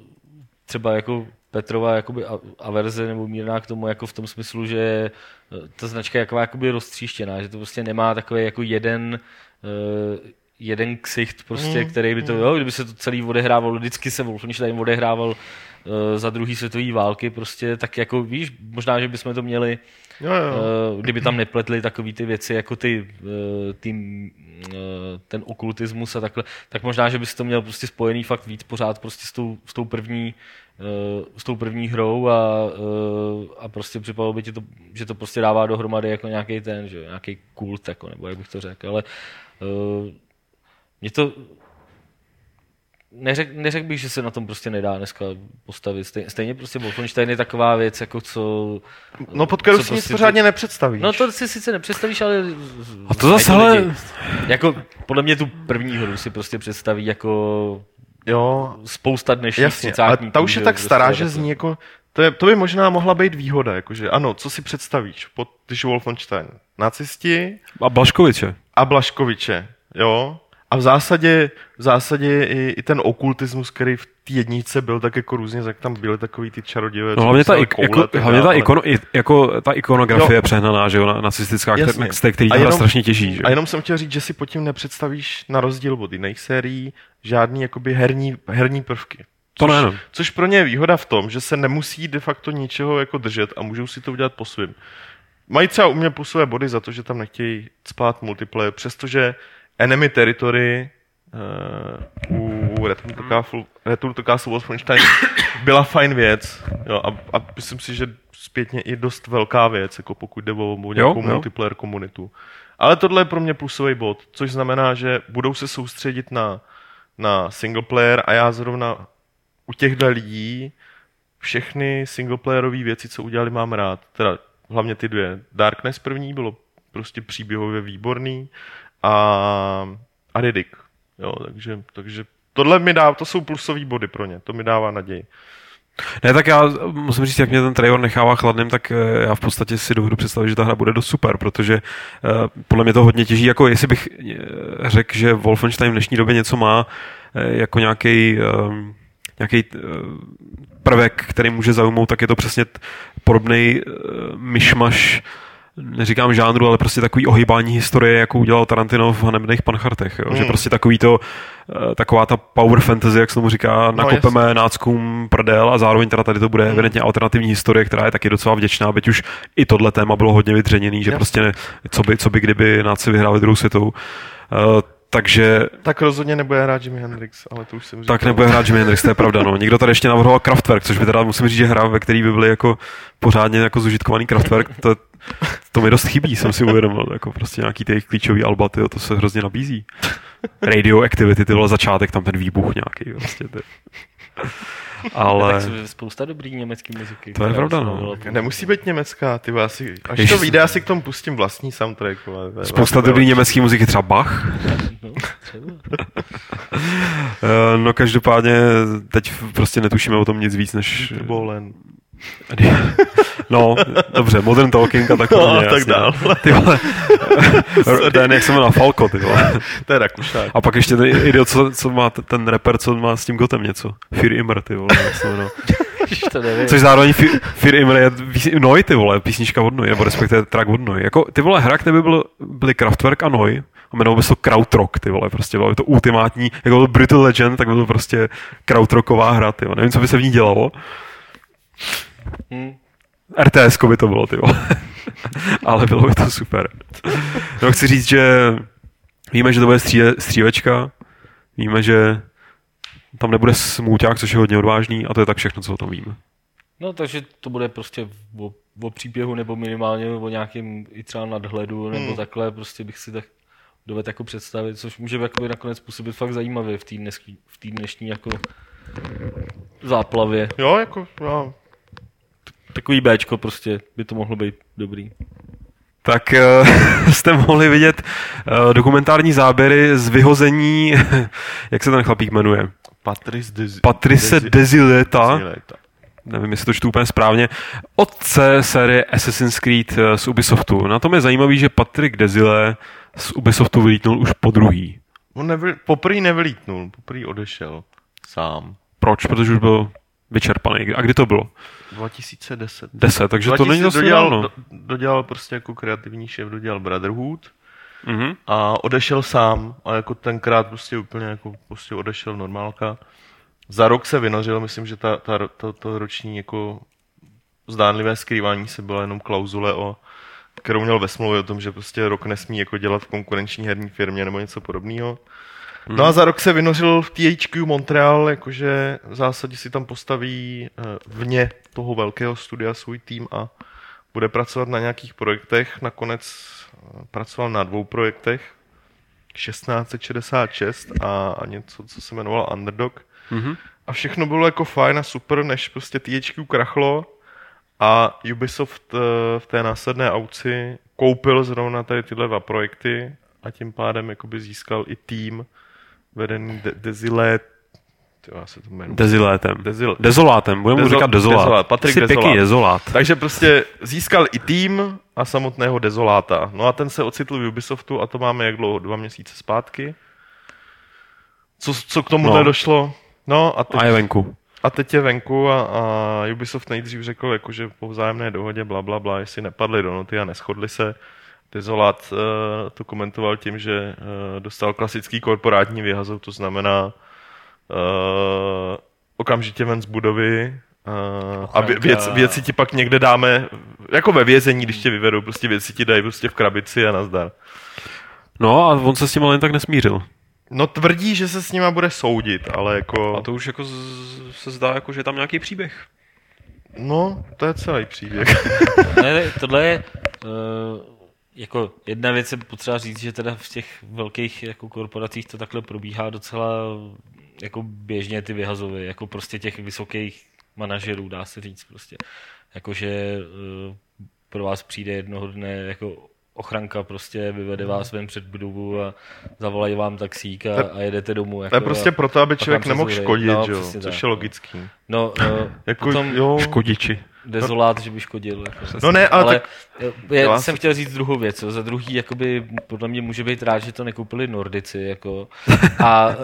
třeba jako Petrova jakoby averze nebo mírná k tomu jako v tom smyslu, že eh, ta značka je taková jakoby roztříštěná, že to prostě nemá takový jako jeden eh, jeden ksicht prostě, Mm, mm, který by to, jo, kdyby se to celý odehrávalo, vždycky se Wolfenstein odehrával eh, za druhé světové války prostě, tak jako víš, možná, že bychom to měli Jo, jo. Eh, kdyby tam nepletli takové ty věci, jako ty, eh, ty, eh, ten okultismus a takhle, tak možná, že bys to měl prostě spojený fakt víc pořád prostě s tou, s tou první s tou první hrou a, a prostě připadalo by ti to, že to prostě dává dohromady jako nějaký ten, že nějaký kult, jako, nebo jak bych to řekl, ale mě to neřek, neřekl bych, že se na tom prostě nedá dneska postavit. Stejně, stejně prostě Wolfenstein je taková věc, jako co... No pod kterou si nic prostě pořádně nepředstavíš. No to si sice nepředstavíš, ale... A to zase, ale- Jako, podle mě tu první hru si prostě představí jako Jo, spousta dnešních jasně. Ale ta už je tak stará, že zní jako... To, je, to by možná mohla být výhoda, jakože ano, co si představíš, pod, když Wolfenstein? Nacisti A Blaškoviče. a Blaškoviče, jo? A v zásadě, v zásadě i, i ten okultismus, který v té jedničce byl, tak jako různě, jak tam byly takový ty čarodějové. No hlavně ta, ik, koule, jako, hlavně ta, dále. ikono, jako, ta ikonografie Jo. je přehnaná, že jo, na- nacistická, Jasně. který, z té, který A tohle jenom- strašně těží, že A jenom jsem chtěl říct, že si pod tím nepředstavíš na rozdíl od jiných sérií žádný jakoby herní, herní prvky. To Což- ne, no. Což pro ně je výhoda v tom, že se nemusí de facto ničeho jako držet a můžou si to udělat po svým. Mají třeba u mě plusové body za to, že tam nechtějí spát multiplayer, přestože enemy territory uh, u Return to Castle, Return to Castle Wolfenstein byla fajn věc jo, a, a myslím si, že zpětně i dost velká věc, jako pokud jde o, o nějakou jo. multiplayer komunitu. Ale tohle je pro mě plusový bod, což znamená, že budou se soustředit na, na single player a já zrovna u těchto lidí všechny singleplayerové věci, co udělali, mám rád. Teda hlavně ty dvě. Darkness první bylo prostě příběhově výborný a, a Riddick. Jo, takže, takže tohle mi dá, to jsou plusové body pro ně, to mi dává naději. Ne, tak já musím říct, jak mě ten trailer nechává chladným, tak eh, já v podstatě si dovedu představit, že ta hra bude dost super, protože eh, podle mě to hodně těží, jako jestli bych eh, řekl, že Wolfenstein v dnešní době něco má jako nějaký nějaký prvek, který může zaujmout, tak je to přesně podobný myšmaš neříkám žánru, ale prostě takový ohýbání historie, jako udělal Tarantino v Hanebných panchartech. Jo? Mm. Že Hmm. prostě takový to, eh, taková ta power fantasy, jak se tomu říká, nakopeme jasně. náckům prdel a zároveň teda tady to bude Hmm. evidentně alternativní historie, která je taky docela vděčná, byť už i tohle téma bylo hodně vydřeněný, že Jasně. prostě ne, co, by, co by kdyby náci vyhráli druhou světovou. Uh, takže Tak rozhodně nebude hrát Jimi Hendrix, ale to už jsem říkal. tak nebude hrát Jimi Hendrix, to je pravda. No. Někdo tady ještě navrhoval Kraftwerk, což by teda musím říct, že hra, ve který by byly jako pořádně jako zužitkovaný Kraftwerk, to, to mi dost chybí, jsem si uvědomil. Jako prostě nějaký ty jejich klíčový alba, tyjo, to se hrozně nabízí. Radioactivity, ty vole začátek, tam ten výbuch nějaký. Prostě, ty. Ale Tak jsou spousta dobrý německý muziky. To je pravda, no. Nemusí být německá, ty asi, až Ježiš. to vyjde, já si k tomu pustím vlastní soundtrack. to je spousta vlastně- dobrý německý muziky, třeba Bach. No, třeba. Eh, No každopádně teď prostě netušíme o tom nic víc, než... Bolen. No, dobře, Modern Talking a tak No, a tak jasně, dál. Ty vole, ten, jak se jmenuje, Falco, ty vole. To je Rakušák. A pak ještě ten idiot, co, co má ten rapper, co má s tím gotem něco. Fear Immer, ty vole. jak se jmenuje. To nevím. Což zároveň Fear, Fear Immer je Noj, ty vole, písnička od Noj, nebo respektive track od Noj. Jako, ty vole, hra, kde by byl, byly Kraftwerk a Noj, a jmenovalo by se to Krautrock, ty vole, prostě bylo by to ultimátní, jako byl Brutal Legend, tak by to prostě Krautrocková hra, ty vole. Nevím, co by se v ní dělalo. Hm. RTS by to bylo, ty vole. Ale bylo by to super. No, chci říct, že víme, že to bude stříle, střílečka, víme, že tam nebude smůťák, což je hodně odvážný a to je tak všechno, co o tom víme. No, takže to bude prostě o, o příběhu nebo minimálně o nějakém i třeba nadhledu nebo Hmm. takhle, prostě bych si tak dovedl jako představit, což může jakoby nakonec působit fakt zajímavě v té dnešní, v té dnešní jako záplavě. Jo, jako, no, Takový Bčko prostě by to mohlo být dobrý. tak uh, jste mohli vidět uh, dokumentární záběry z vyhození, jak se ten chlapík jmenuje? Patrice Desi- Patrice Desi- Desileta, Desileta. nevím, jestli to čtu úplně správně, otce série Assassin's Creed eh, z Ubisoftu. Na tom je zajímavý, že Patrick Desile z Ubisoftu vylítnul už po druhý. On nevy, poprý nevylítnul, poprý odešel sám. Proč? Protože už byl vyčerpaný. A kdy to bylo? 2010. 10, takže to 2000 není zase dodělal, dávno. do, dodělal prostě jako kreativní šéf, dodělal Brotherhood Mhm. a odešel sám a jako tenkrát prostě úplně jako prostě odešel normálka. Za rok se vynořil, myslím, že ta, ta, to, to roční jako zdánlivé skrývání se byla jenom klauzule o kterou měl ve smlouvě o tom, že prostě rok nesmí jako dělat v konkurenční herní firmě nebo něco podobného. No a za rok se vynořil v THQ Montreal, jakože v zásadě si tam postaví eh, vně toho velkého studia svůj tým a bude pracovat na nějakých projektech. Nakonec eh, pracoval na dvou projektech. 1666 a, a něco, co se jmenovalo Underdog. Mhm. A všechno bylo jako fajn a super, než prostě THQ krachlo a Ubisoft eh, v té následné auci koupil zrovna tady tyhle dva projekty a tím pádem jakoby získal i tým vedený De-. Tyjo, já se to jmenuji. Dezilétem. Dezil- Dezolátem, budeme mu Dezo- říkat dezolát. Dezolát, Patrik Jsi pěkný Dezolát. dezolát. Takže prostě získal i tým a samotného Dezoláta. No a ten se ocitl v Ubisoftu a to máme jak dlouho? Dva měsíce zpátky? Co, co k tomu No. došlo? No a teď, A je venku. a teď je venku a, a Ubisoft nejdřív řekl, jako, že po vzájemné dohodě bla, bla, bla, jestli nepadli do noty a neschodli se. Dezolát uh, to komentoval tím, že uh, dostal klasický korporátní vyhazov, to znamená uh, okamžitě ven z budovy uh, a vě, věc, věci ti pak někde dáme, jako ve vězení, když tě vyvedou, prostě věci ti dají prostě v krabici a nazdar. No a on se s tím ale jen tak nesmířil. No tvrdí, že se s nima bude soudit, ale jako... A to už jako z, se zdá, jako, že je tam nějaký příběh. No, to je celý příběh. Ne, ne, tohle je uh, jako jedna věc je potřeba říct, že teda v těch velkých jako korporacích to takhle probíhá docela jako běžně ty vyhazovy, jako prostě těch vysokých manažerů, dá se říct prostě. Jakože uh, pro vás přijde jednoho dne jako ochranka prostě vyvede vás ven před budovu a zavolají vám taxík a, a jedete domů. Jako, To je prostě a, proto, aby člověk nemohl škodit, no, jo? Což tak, je no. logický. No, uh, Jako, potom jo, Škodiči. Dezolát, že by škodil. Jako. No ne, ale ale tak- já Já jsem chtěl říct druhou věc. Jo. Za druhý, jakoby, podle mě může být rád, že to nekoupili Nordici. Jako, a,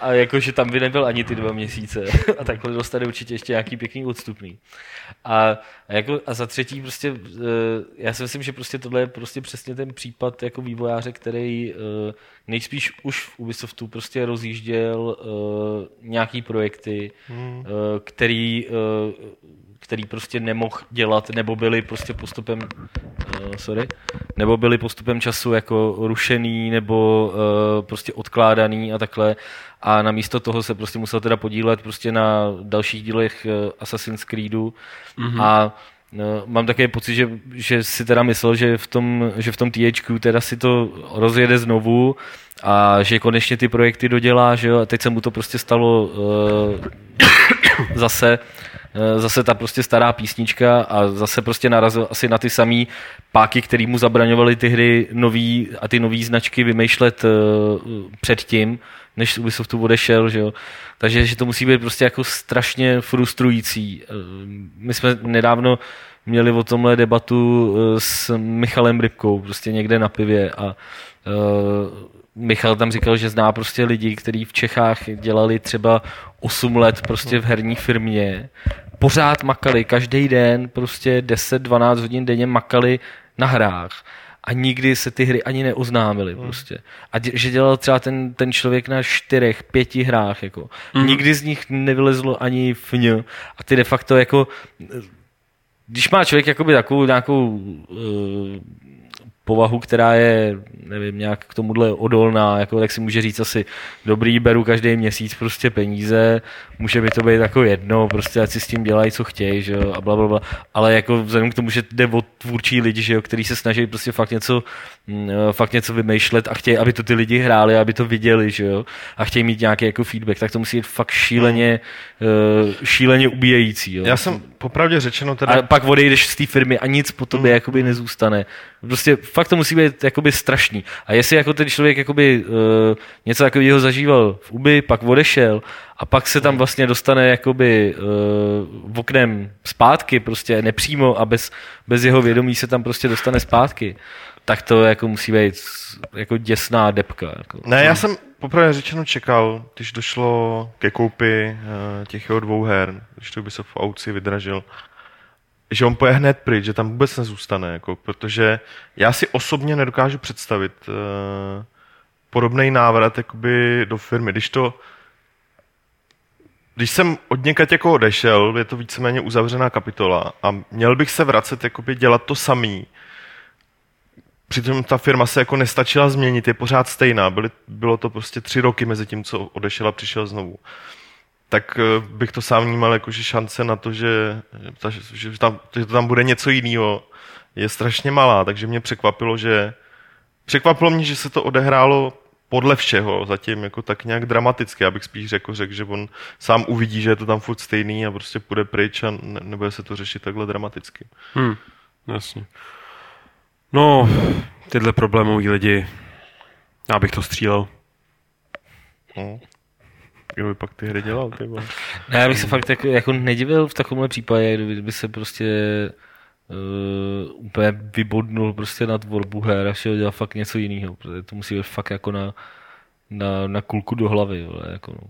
a jako, že tam by nebyl ani ty dva měsíce. A takhle dostane určitě ještě nějaký pěkný odstupný. A, a, jako, a za třetí, prostě, eh, já si myslím, že prostě tohle je prostě přesně ten případ jako vývojáře, který eh, nejspíš už v Ubisoftu prostě rozjížděl eh, nějaký projekty, Hmm. eh, který, eh, který prostě nemohl dělat, nebo byly prostě postupem, uh, sorry, nebo byly postupem času jako rušený, nebo uh, prostě odkládaný a takhle. A namísto toho se prostě musel teda podílet prostě na dalších dílech uh, Assassin's Creedu mm-hmm. a No, mám také pocit, že, že si teda myslel, že v tom, že v tom THQ teda si to rozjede znovu a že konečně ty projekty dodělá, že jo, a teď se mu to prostě stalo uh, zase, zase ta prostě stará písnička a zase prostě narazil asi na ty samý páky, který mu zabraňovaly ty hry nový a ty nové značky vymýšlet uh, předtím, než z Ubisoftu odešel, že jo. Takže že to musí být prostě jako strašně frustrující. Eh, My jsme nedávno měli o tomhle debatu eh, s Michalem Rybkou, prostě někde na pivě a Michal tam říkal, že zná prostě lidi, kteří v Čechách dělali třeba 8 let prostě v herní firmě, pořád makali, každý den prostě 10-12 hodin denně makali na hrách a nikdy se ty hry ani neoznámily prostě. A dě, že dělal třeba ten, ten člověk na čtyřech, pěti hrách, jako. Mm. Nikdy z nich nevylezlo ani fň. A ty de facto jako když má člověk jakoby takovou nějakou uh, povahu, která je, nevím, nějak k tomuhle odolná, jako, tak si může říct asi, dobrý, beru každý měsíc prostě peníze, může mi to být jako jedno, prostě ať si s tím dělají, co chtějí, že jo, a bla, bla, bla. Ale jako vzhledem k tomu, že jde o tvůrčí lidi, že jo, který se snaží prostě fakt něco, mm, fakt něco vymýšlet a chtějí, aby to ty lidi hráli, aby to viděli, že jo, a chtějí mít nějaký jako feedback, tak to musí být fakt šíleně, uh, šíleně ubíjející, jo. Já jsem popravdě řečeno teda... A pak odejdeš z té firmy a nic po tobě Mm. jakoby nezůstane. Prostě fakt to musí být jakoby strašný. A jestli jako ten člověk jakoby uh, něco takového zažíval v Ubi, pak odešel a pak se tam vlastně dostane jakoby uh, oknem zpátky, prostě nepřímo a bez, bez jeho vědomí se tam prostě dostane zpátky, tak to jako musí být jako děsná depka. Jako. Ne, já jsem popravdě řečeno čekal, když došlo ke koupi uh, těch jeho dvou her, když to by se v aukci vydražil, že on poje hned pryč, že tam vůbec nezůstane, jako, protože já si osobně nedokážu představit uh, podobný návrat jakoby, do firmy. Když to když jsem od někať jako odešel, je to víceméně uzavřená kapitola a měl bych se vracet, jakoby dělat to samý, Přitom ta firma se jako nestačila změnit, je pořád stejná. Byly, bylo to prostě tři roky mezi tím, co odešel a přišel znovu. Tak eh, bych to sám vnímal jako, že šance na to, že, ta, že, tam, že to tam bude něco jiného, je strašně malá. Takže mě překvapilo, že překvapilo mě, že se to odehrálo podle všeho, zatím jako tak nějak dramaticky. Já bych spíš řekl, řekl, že on sám uvidí, že je to tam furt stejný a prostě půjde pryč a ne, nebude se to řešit takhle dramaticky. Hm, jasně. No, tyhle problémový lidi, já bych to střílel. No. Kdo by pak ty hry dělal, ty? Ne, já bych se fakt jako, jako nedivil v takovémhle případě, kdyby se prostě uh, úplně vybodnul prostě na tvorbu her a šel dělat fakt něco jiného, protože to musí být fakt jako na, na, na kulku do hlavy, vole, jako no.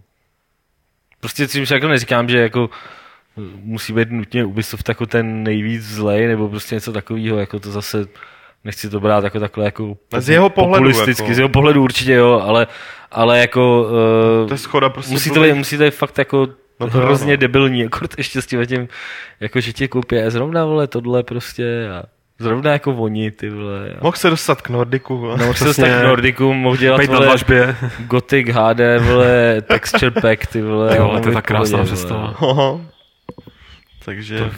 Prostě tím jako neříkám, že jako eh, musí být nutně Ubisoft jako ten nejvíc zlej, nebo prostě něco takového, jako to zase nechci to brát jako takhle jako Z jeho pohledu, populisticky, jako. z jeho pohledu určitě jo, ale, ale jako uh, To je schoda prostě musí to blbých- být, musí to být fakt jako No no to hrozně ano. debilní, jako ještě s tím, tím jako že ti koupí a zrovna vole tohle prostě a zrovna jako oni ty vole. A... Mohl se dostat k Nordiku. No, mohl se dostat k Nordiku, mohl dělat na vole. Gothic HD, vole, texture pack, ty vole. Ty a vole, to je mohl tak krásná vole. představa. Takže To-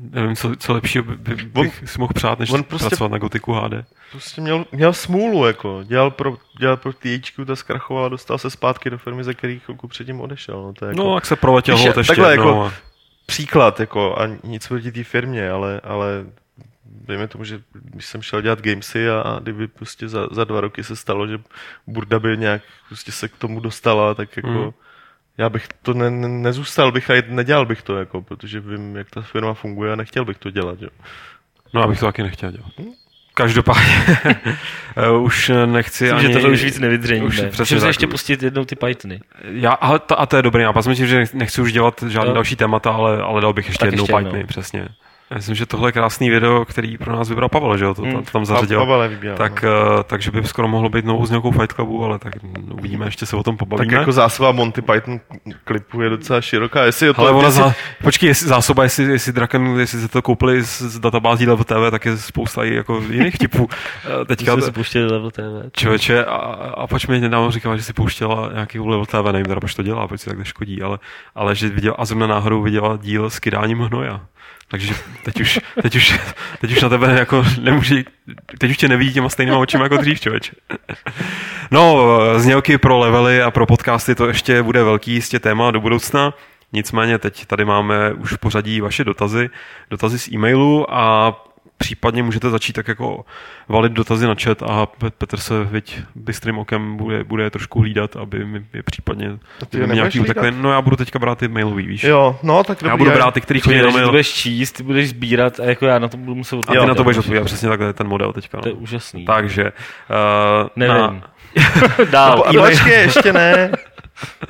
Nevím, co, co lepšího by, by, On- bych si mohl přát, než on prostě- pracovat na Gotiku HD. prostě měl, měl smůlu, jako. Dělal pro, dělal pro THQ, ta zkrachovala, dostal se zpátky do firmy, ze kterých chvilku předtím odešel. No, to je jako No, jak se proletěl hod ještě takhle jednou. jako- a- příklad, jako, a nic proti té firmě, ale, ale dejme tomu, že když jsem šel dělat gamesy a, a kdyby prostě za, za dva roky se stalo, že Burda by nějak prostě se k tomu dostala, tak jako Mm. Já bych to ne, ne, nezůstal bych a nedělal bych to, jako, protože vím, jak ta firma funguje a nechtěl bych to dělat. Jo. No, já bych to taky nechtěl dělat. Každopádně eh, už nechci Myslím, ani... že tohle už víc nevydřeníme. Už Musím se ještě pustit jednou ty Pythony. Já, ale to, a to je dobrý nápad. Myslím, že nechci už dělat žádné Jo. další témata, ale, ale dal bych ještě Tak jednou ještě jednou. Pythony, přesně. Já myslím, že tohle je krásný video, který pro nás vybral Pavel, že jo? To, to, Hmm. tam zařadil. Pavel vybíral, tak, no. uh, takže by skoro mohlo být novou znělkou Fight Clubu, ale tak uvidíme, ještě se o tom Tak pobavíme. jako zásoba Monty Python klipu je docela široká. Jestli o to, ale ona jestli, za, počkej, jestli zásoba, jestli, jestli Draken, jestli se to koupili z, z databází Level TV, tak je spousta i jako jiných typů. Eh, Teďka, Jsme si pouštěli level TV. Člověče, a, a proč mi nedávno říkala, že si pouštěla nějaký Level TV, nevím teda, proč to dělá, proč si takhle škodí, ale, ale že viděla, a zrovna náhodou viděla díl s kydáním hnoja. Takže teď už, teď už, teď už na tebe jako nemůže, teď už tě nevidí těma stejnýma očima jako dřív, člověče. No, znělky pro levely a pro podcasty to ještě bude velký jistě téma do budoucna. Nicméně teď tady máme už pořadí vaše dotazy, dotazy z e-mailu a případně můžete začít tak jako valit dotazy na chat a Pe- Petr se viď bystrým okem bude, bude trošku hlídat, aby mi je případně ty nějaký hlídat? No já budu teďka brát ty mailový, víš. Jo, no tak já dobrý, budu já- brát ty, který chodí na že ty mail. budeš číst, ty budeš sbírat a jako já na to budu muset A ty odpovědět. na to budeš odpovídat, přesně takhle je ten model teďka. To je No. úžasný. Takže, uh, Nevím. Na, Dál. Po, e-mail. počkej, ještě ne.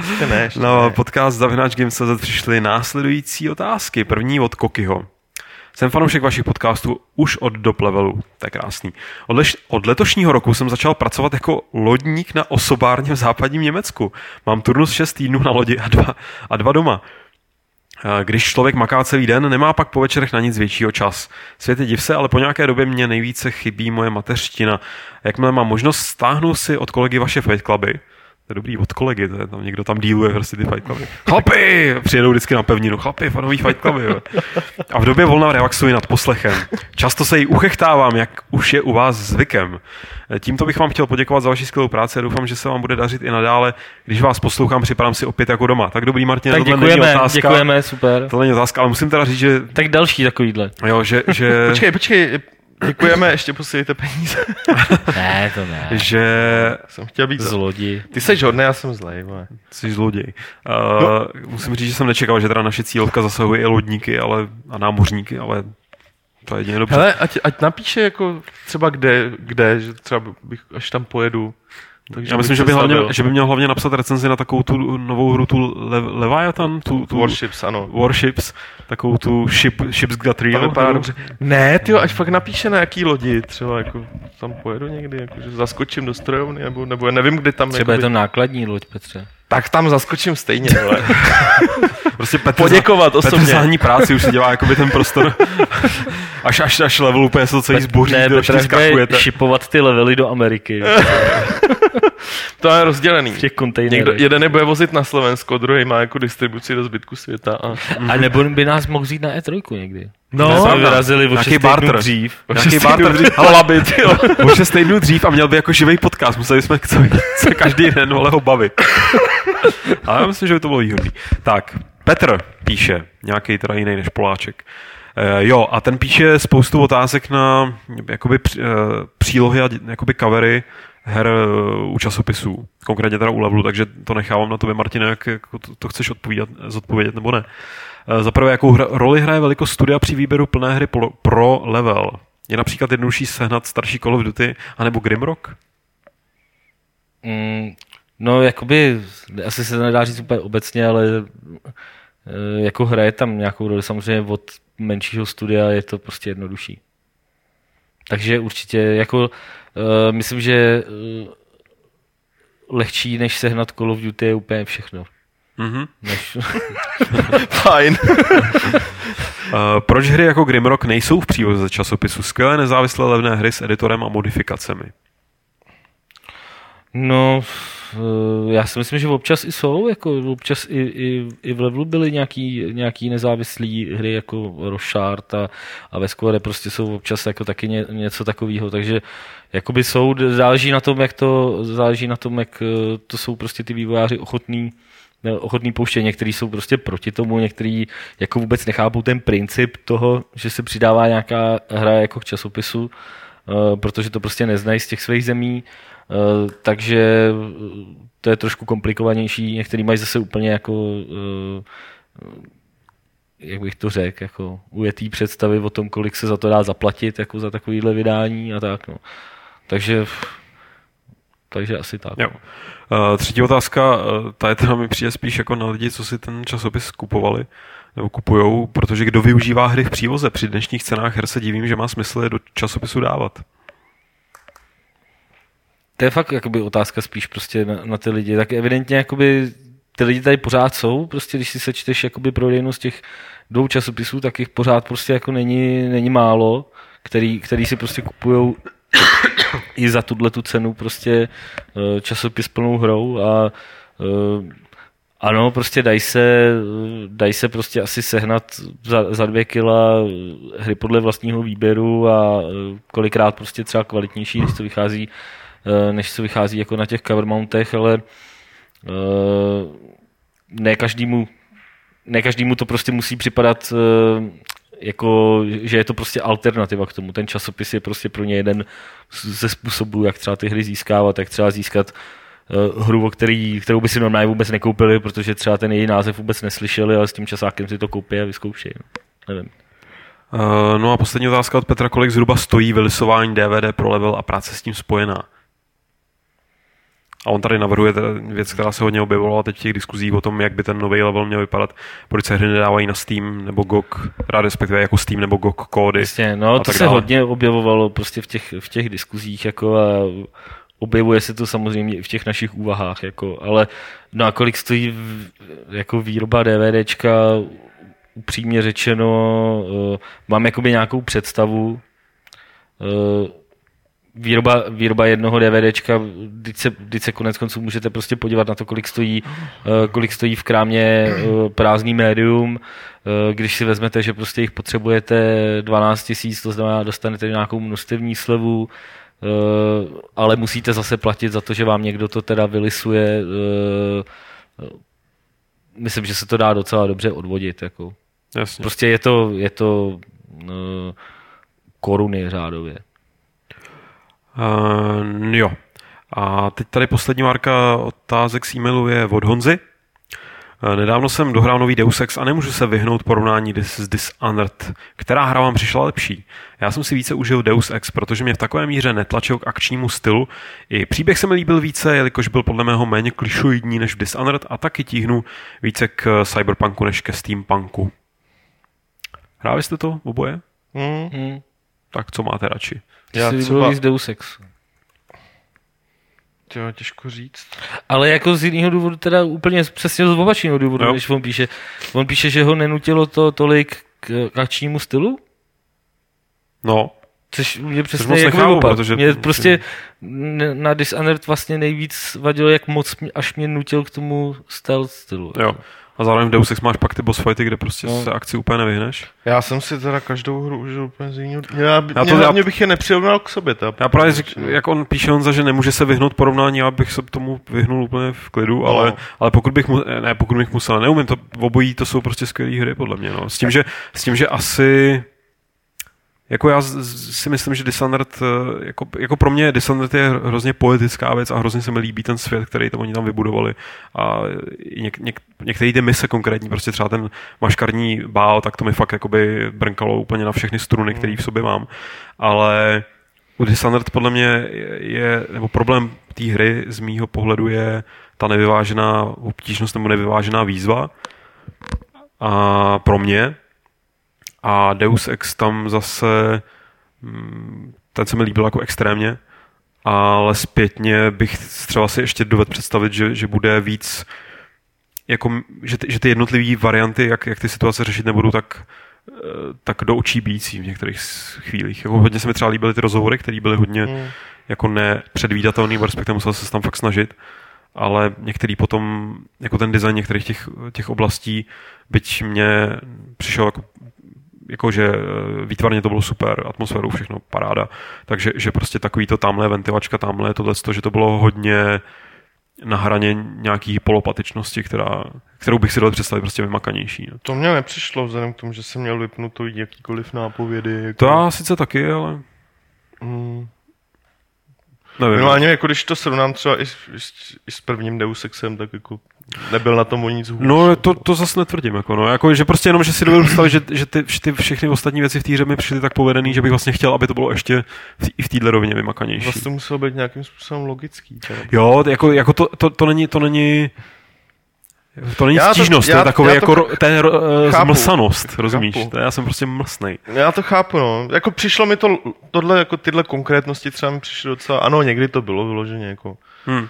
Ještě ne, ještě Na ne. podcast Zavináč Games.cz přišly následující otázky. První od Kokyho. Jsem fanoušek vašich podcastů už od dop levelu. To je krásný. Od, leš, od letošního roku jsem začal pracovat jako lodník na osobárně v západním Německu. Mám turnus 6 týdnů na lodi a dva, a dva doma. Když člověk maká celý den, nemá pak po večerech na nic většího čas. Svět je div se, ale po nějaké době mě nejvíce chybí moje mateřština. Jakmile mám možnost, stáhnu si od kolegy vaše Fight Cluby, To je dobrý od kolegy, to je tam někdo tam díluje prostě ty Fight Cluby. Chlapi! Přijedou vždycky na pevninu. Chlapi, fanový Fight Cluby. Jo. A v době volna relaxuji nad poslechem. Často se jí uchechtávám, jak už je u vás zvykem. Tímto bych vám chtěl poděkovat za vaši skvělou práci a doufám, že se vám bude dařit i nadále. Když vás poslouchám, připadám si opět jako doma. Tak dobrý, Martin, Tak tohle děkujeme, není otázka. děkujeme, super. To není otázka, ale musím teda říct, že, Tak další takovýhle. jo, že, že, Počkej, počkej, děkujeme, ještě posílejte peníze. Ne, to ne. že jsem chtěl být zlo. Zlodi. Ty jsi hodný, já jsem zlej, vole. jsi zloděj. Uh, musím říct, že jsem nečekal, že teda naše cílovka zasahuje i lodníky ale, a námořníky, ale to je jedině dobře. Hele, ať, ať napíše jako třeba kde, kde, že třeba bych, až tam pojedu. Takže Já myslím, že by, hlavně, že by měl hlavně napsat recenzi na takovou tu novou hru, tu Le, Leviathan, tu, tu Warships, ano. Warships, takovou tu ship, Ships Got To Real. vypadá dobře. Ne, ty ať fakt napíše na jaký lodi, třeba jako tam pojedu někdy, jako, že zaskočím do strojovny, nebo, nebo nevím, kde tam, Třeba je jakoby, to nákladní loď, Petře. tak tam zaskočím stejně, ale Prostě Petr, poděkovat Petr osobně. zahání práci, už si dělá jakoby ten prostor. až, až, až level úplně se to celý zboří, ne, Petr šipovat ty levely do Ameriky. To je rozdělený. v těch Někdo, jeden je bude vozit na Slovensko, druhý má jako distribuci do zbytku světa. A... A nebo by nás mohl vzít na E3 někdy. No, jsme vyrazili o Nějaký 6 týdnů barter. dřív. Nějaký barter. Halabit, jo. O 6 týdnů dřív a měl by jako živý podcast. Museli jsme co každý den ale ho bavit. Ale já myslím, že by to bylo výhodný. Tak, Petr píše, nějaký teda jiný než Poláček. E, jo, a ten píše spoustu otázek na jakoby, při- e, přílohy a jakoby covery her u časopisů, konkrétně teda u Levelu, takže to nechávám na tobě, Martine, jak to, to chceš odpovídat, zodpovědět nebo ne. Za prvé, jakou hra, roli hraje velikost studia při výběru plné hry pro, pro level? Je například jednodušší sehnat starší Call of Duty anebo Grimrock? Mm, no, jakoby, asi se to nedá říct úplně obecně, ale eh, jako hraje tam nějakou roli. Samozřejmě od menšího studia je to prostě jednodušší. Takže určitě, jako, uh, myslím, že uh, lehčí, než sehnat Call of Duty je úplně všechno. Mhm. Než, Fajn. Uh, proč hry jako Grimrock nejsou v příloze časopisu? Skvělé nezávislé levné hry s editorem a modifikacemi. No, eh, já si myslím, že občas i jsou, jako občas i, i, i v levelu byly nějaký, nějaký nezávislý hry jako Roshard a, a ve Square prostě jsou občas jako taky ně, něco takového, takže jakoby jsou, záleží na tom, jak to, záleží na tom, jak eh, to jsou prostě ty vývojáři ochotní ochotný pouštět, některý jsou prostě proti tomu, některý jako vůbec nechápou ten princip toho, že se přidává nějaká hra jako k časopisu, eh, protože to prostě neznají z těch svých zemí, takže eh, to je trošku komplikovanější. Některý mají zase úplně jako eh, jak bych to řekl, jako ujetý představy o tom, kolik se za to dá zaplatit, jako za takovýhle vydání a tak, no. Takže takže asi tak. Jo. Uh, třetí otázka, ta je teda mi přijde spíš jako na lidi, co si ten časopis kupovali nebo kupujou, protože kdo využívá hry v přívoze při dnešních cenách her se divím, že má smysl je do časopisu dávat. To je fakt jakoby otázka spíš prostě na, na ty lidi. Tak evidentně jakoby ty lidi tady pořád jsou, prostě když si sečteš jakoby prodejnost těch dvou časopisů, tak jich pořád prostě jako není, není málo, který, který si prostě kupujou i za tuhle tu cenu prostě eh, časopis plnou hrou a eh, ano, prostě dají se, dají se prostě asi sehnat za, za dvě kila hry podle vlastního výběru a eh, kolikrát prostě třeba kvalitnější, když to vychází eh, než co vychází jako na těch cover mountech, ale eh, ne každému ne každému to prostě musí připadat eh, jako, že je to prostě alternativa k tomu. Ten časopis je prostě pro ně jeden ze způsobů, jak třeba ty hry získávat, jak třeba získat eh, hru, o který, kterou by si normálně vůbec nekoupili, protože třeba ten její název vůbec neslyšeli, ale s tím časákem si to koupí a vyzkoušejí. No. Nevím. Uh, no a poslední otázka od Petra, kolik zhruba stojí vylisování DVD pro level a práce s tím spojená? A on tady navrhuje věc, která se hodně objevovala teď v těch diskuzích o tom, jak by ten nový level měl vypadat, proč se hry nedávají na Steam nebo GOG, rád respektive jako Steam nebo GOG kódy. Jasně, no a to tak se dále. hodně objevovalo prostě v těch, v těch diskuzích jako a objevuje se to samozřejmě i v těch našich úvahách, jako, ale no a kolik stojí v, jako výroba DVDčka, upřímně řečeno, uh, mám jakoby nějakou představu, uh, výroba, výroba jednoho DVDčka, teď se, teď se konec konců můžete prostě podívat na to, kolik stojí, eh, kolik stojí v krámě eh, prázdný médium, eh, když si vezmete, že prostě jich potřebujete 12 tisíc, to znamená, dostanete nějakou množstevní slevu, ale musíte zase platit za to, že vám někdo to teda vylisuje. Myslím, že se to dá docela dobře odvodit. Jako. Jasně. Prostě je to, je to koruny řádově. Uh, jo. A teď tady poslední marka otázek z e-mailu je od Honzy. Eh, Nedávno jsem dohrál nový Deus Ex a nemůžu se vyhnout porovnání dis- s Dishonored. Která hra vám přišla lepší? Já jsem si více užil Deus Ex, protože mě v takové míře netlačil k akčnímu stylu. I příběh se mi líbil více, jelikož byl podle mého méně klišoidní než v Dishonored a taky tíhnu více k cyberpunku než ke steampunku. Hráli jste to oboje? Hmm. Hmm. Tak co máte radši? Já si třeba- víc Deus Ex. Tyjo, těžko říct. Ale jako z jiného důvodu, teda úplně přesně z opačného důvodu, Jo. než on píše. On píše, že ho nenutilo to tolik k, k akčnímu stylu, No, což mě přesně jako nechápu, protože- Mě prostě na Dishonored vlastně nejvíc vadilo, jak moc mě, až mě nutil k tomu stealth stylu. jo. A zároveň v Deus Ex máš pak ty boss fighty, kde prostě No. se akci úplně nevyhneš. Já jsem si teda každou hru užil úplně z jiného. Já, by- Já mě, to- já- hlavně bych je nepřirovnal k sobě. Ta, Já právě řík, jak on píše Honza, že nemůže se vyhnout porovnání, já bych se tomu vyhnul úplně v klidu, ale, No. ale pokud bych mu, ne, pokud bych musel, neumím to, obojí to jsou prostě skvělé hry podle mě, no. S tím, že, s tím, že asi jako já si myslím, že Dishonored, eh, jako, jako pro mě Dishonored je hrozně poetická věc a hrozně se mi líbí ten svět, který tam oni tam vybudovali. A něk, něk, některé ty mise konkrétní, prostě třeba ten maškarní bál, tak to mi fakt jakoby brnkalo úplně na všechny struny, které v sobě mám, ale u Dishonored podle mě je, nebo problém té hry z mýho pohledu je ta nevyvážená obtížnost nebo nevyvážená výzva. A pro mě a Deus Ex tam zase mm, ten se mi líbil jako extrémně ale zpětně bych třeba si ještě dovedl představit, že, že bude víc jako, že, ty, že ty jednotlivé varianty, jak, jak ty situace řešit nebudou tak eh, tak do očí bíjící v některých chvílích. Jako hodně se mi třeba líbily ty rozhovory, které byly hodně Hmm. jako nepředvídatelný, respektive musel se tam fakt snažit, ale některý potom, jako ten design některých těch, těch oblastí, byť mě přišel jako jako že eh, výtvarně to bylo super, atmosférou všechno paráda, takže že prostě takový to tamhle ventilačka, tamhle tohle, že to bylo hodně na hraně nějaký polopatičnosti, která, kterou bych si dal představit prostě vymakanější. No. To mě nepřišlo, vzhledem k tomu, že jsem měl vypnutou jakýkoliv nápovědy. Jako, To já sice taky, ale Hmm. Nevím. Minimálně, jako když to srovnám třeba i, s- i, s- i s prvním Deus Exem, tak jako nebyl na tom o nic hůř. No, to, to zase netvrdím, jako, no. jako, že prostě jenom, že si dovedu představit, že, že ty, ty, všechny ostatní věci v té hře mi přišly tak povedený, že bych vlastně chtěl, aby to bylo ještě v, i v téhle rovině vymakanější. Vlastně to muselo být nějakým způsobem logický. Teda. Jo, jako, jako to, to, to, není, to není, to není Já to- stížnost, to, já- je takový já to jako, ro- to je uh, chápu. zmlsanost, rozumíš? Chápu. To já jsem prostě mlsnej. Já to chápu, no. Jako přišlo mi to, tohle, jako tyhle konkrétnosti třeba mi přišly docela, ano, někdy to bylo vyloženě, jako, Hm.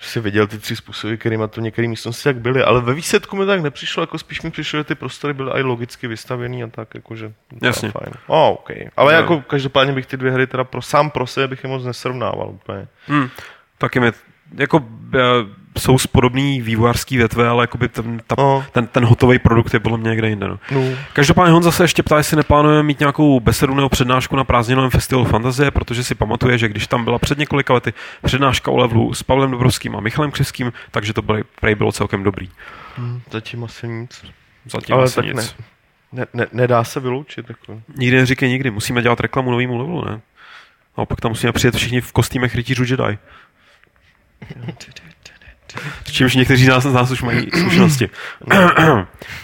že si viděl ty tři způsoby, kterými to některé místnosti tak byly, ale ve výsledku mi tak nepřišlo, jako spíš mi přišlo, že ty prostory byly i logicky vystavený a tak, jakože, to Jasně. fajn. Oh, OK. Ale No. jako každopádně bych ty dvě hry teda pro, sám pro sebe bych je moc nesrovnával úplně. Hm. Taky mi, jako eh, jsou z podobný vývojářský větve, ale jakoby ten, ta, No. ten, ten hotový produkt je podle mě někde jinde. No. No. Každopádně Honza se ještě ptá, jestli neplánujeme mít nějakou besedu nebo přednášku na prázdninovém festivalu Fantazie, protože si pamatuje, že když tam byla před několika lety přednáška o levelu s Pavlem Dobrovským a Michalem Křivským, takže to bylo, prej bylo celkem dobrý. Zatím asi nic. Zatím Ale asi nic. ne. Ne, ne, nedá se vyloučit. Jako. Nikdy neříkej nikdy, musíme dělat reklamu novému levelu, ne? A pak tam musíme přijet všichni v kostýmech rytířů Jedi. S čímž někteří z nás, z nás už mají zkušenosti.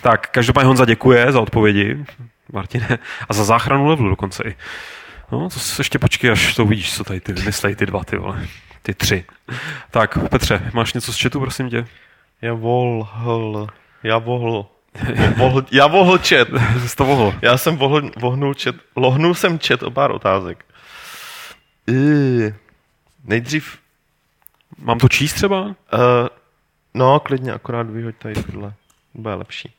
tak, každopádně Honza děkuje za odpovědi, Martine, a za záchranu levelu dokonce i. No, to se ještě počkej, až to uvidíš, co tady ty vymyslejí ty dva, ty vole. Ty tři. Tak, Petře, máš něco z chatu, prosím tě? Já vohl. Já vohl. vohl já vohl čet. Jsi to mohl. Já jsem vohl, vohnul čet. Lohnul jsem čet o pár otázek. Nejdřív Mám to číst třeba? Uh, no, klidně, akorát vyhoď tady tohle. Bude lepší.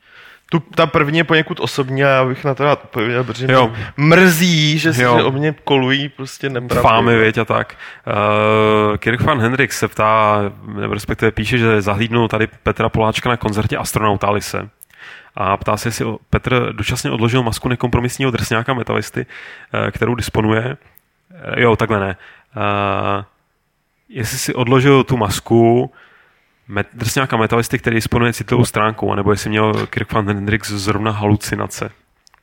Tu, ta první je poněkud osobní a já bych na to rád odpověděl, protože Jo. mě mrzí, že se o mě kolují prostě nepravdy. Fámy, věď a tak. Uh, Kirk van Hendrik se ptá, nebo respektive píše, že zahlídnul tady Petra Poláčka na koncertě astronauta Alise. A ptá se, jestli Petr dočasně odložil masku nekompromisního drsňáka metalisty, eh, kterou disponuje. Jo, takhle ne. Uh, jestli si odložil tu masku met, drsňáka metalisty, který disponuje citlivou stránkou, anebo jestli měl Kirk van Hendrix zrovna halucinace.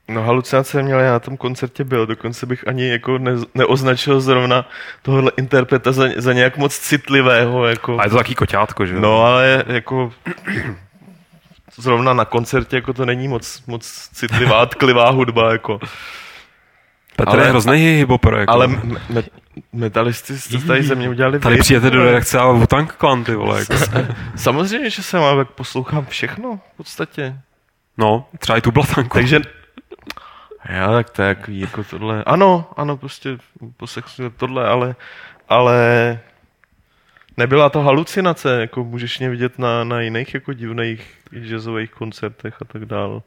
No halucinace měl, já na tom koncertě byl, dokonce bych ani jako ne, neoznačil zrovna tohohle interpreta za, za nějak moc citlivého, jako. A je to taký koťátko, že jo? No ale jako zrovna na koncertě jako to není moc, moc citlivá, tklivá hudba, jako. Petr ale- je hrozný hiphoper, jako. Ale me, me, metalisty jste tady ze mě udělali Tady vy. přijete do redakce a Wu-Tang Clan, ty vole. Jako. Samozřejmě, že jsem, ale poslouchám všechno v podstatě. No, třeba i tu blatanku. Takže já tak to je takový jako tohle. Ano, ano, prostě poslechnu tohle, ale, ale nebyla to halucinace, jako můžeš mě vidět na, na jiných jako divných jazzových koncertech a tak dále.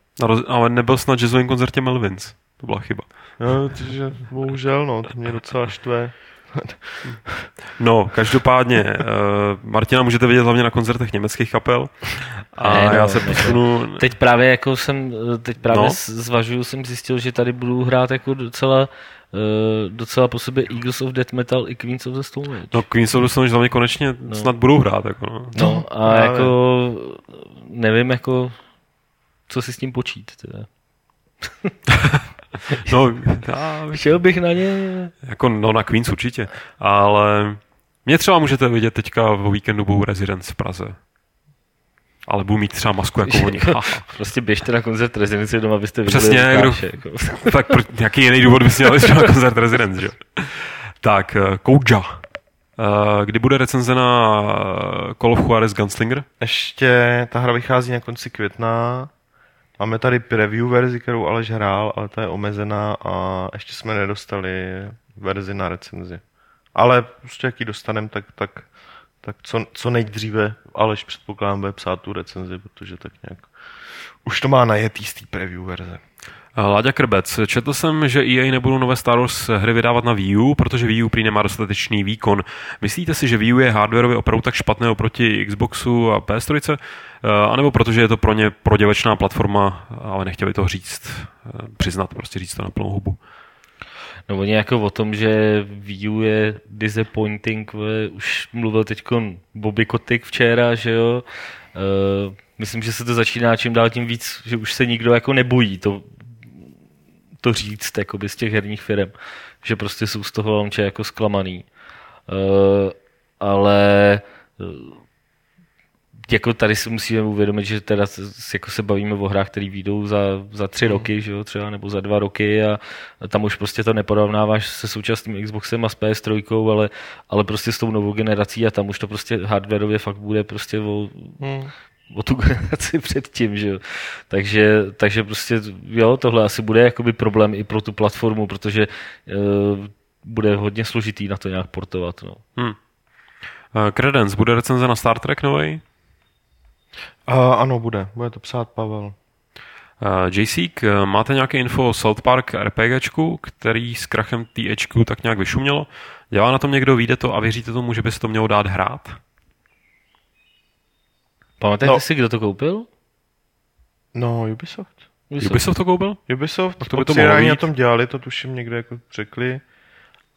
Ale nebyl snad jazzovém koncertě Melvins. To byla chyba. No, takže bohužel, no, to mě docela štve. No, každopádně, uh, Martina můžete vidět hlavně na koncertech německých kapel. A Ne, no, já se posunu... Teď právě jako jsem, teď právě No. no. zvažuju, jsem zjistil, že tady budu hrát jako docela, uh, docela po sobě Eagles of Death Metal i Queens of the Stone Age. No, Queens of the Stone Age hlavně konečně No. snad budou hrát. Jako, no. No a právě. jako nevím jako, co si s tím počít. Teda. no, já, Šel bych na ně. jako, no, na Queens určitě. Ale mě třeba můžete vidět teďka o víkendu budou Residence v Praze. Ale budu mít třeba masku jako oni. Prostě běžte na koncert Rezidenci doma, abyste viděli Přesně, Lukáše, jako. tak pro, nějaký jiný důvod bys měl jít na koncert Residence, že? Tak, uh, Kouja. Uh, kdy bude recenze na eh, Call of Juarez Gunslinger? Ještě ta hra vychází na konci května. Máme tady preview verzi, kterou Aleš hrál, ale ta je omezená a ještě jsme nedostali verzi na recenzi. Ale prostě jak ji dostaneme, tak, tak, tak co, co nejdříve Aleš předpokládám bude psát tu recenzi, protože tak nějak už to má najetý z té preview verze. Láďa Krbec. Četl jsem, že EA nebudou nové Star Wars hry vydávat na Wii U, protože Wii U prý nemá dostatečný výkon. Myslíte si, že Wii U je hardwareově opravdu tak špatné oproti Xboxu a PS3? Eh, A nebo protože je to pro ně prodělečná platforma, ale nechtěli to říct, eh, přiznat, prostě říct to na plnou hubu. Oni jako o tom, že Wii U je disappointing, už mluvil teď Bobby Kotick včera, že jo. Uh, myslím, že se to začíná čím dál tím víc, že už se nikdo jako nebojí to, to říct jakoby z těch herních firm, že prostě jsou z toho launche jako zklamaný. Uh, ale uh, jako tady si musíme uvědomit, že teda jako se bavíme o hrách, které výjdou za, za tři roky, že jo, třeba, nebo za dva roky a tam už prostě to neporovnáváš se současným Xboxem a s PS3, ale, ale prostě s tou novou generací a tam už to prostě hardwareově fakt bude prostě o, Hmm. o tu generaci předtím, že jo. Takže, takže prostě, jo, tohle asi bude jakoby problém i pro tu platformu, protože uh, bude hodně složitý na to nějak portovat, no. Eh, Credence, bude recenze na Star Trek novej? A, ano, bude. Bude to psát Pavel. Uh, eh, máte nějaké info o South Park RPGčku, který s krachem THQ tak nějak vyšumělo? Dělá na tom někdo, vyjde to a věříte tomu, že by se to mělo dát hrát? Pamatujete No. si, kdo to koupil? No, Ubisoft. Ubisoft to koupil? Ubisoft, Tak to to by to mohlo na tom dělali, to tuším někde jako řekli.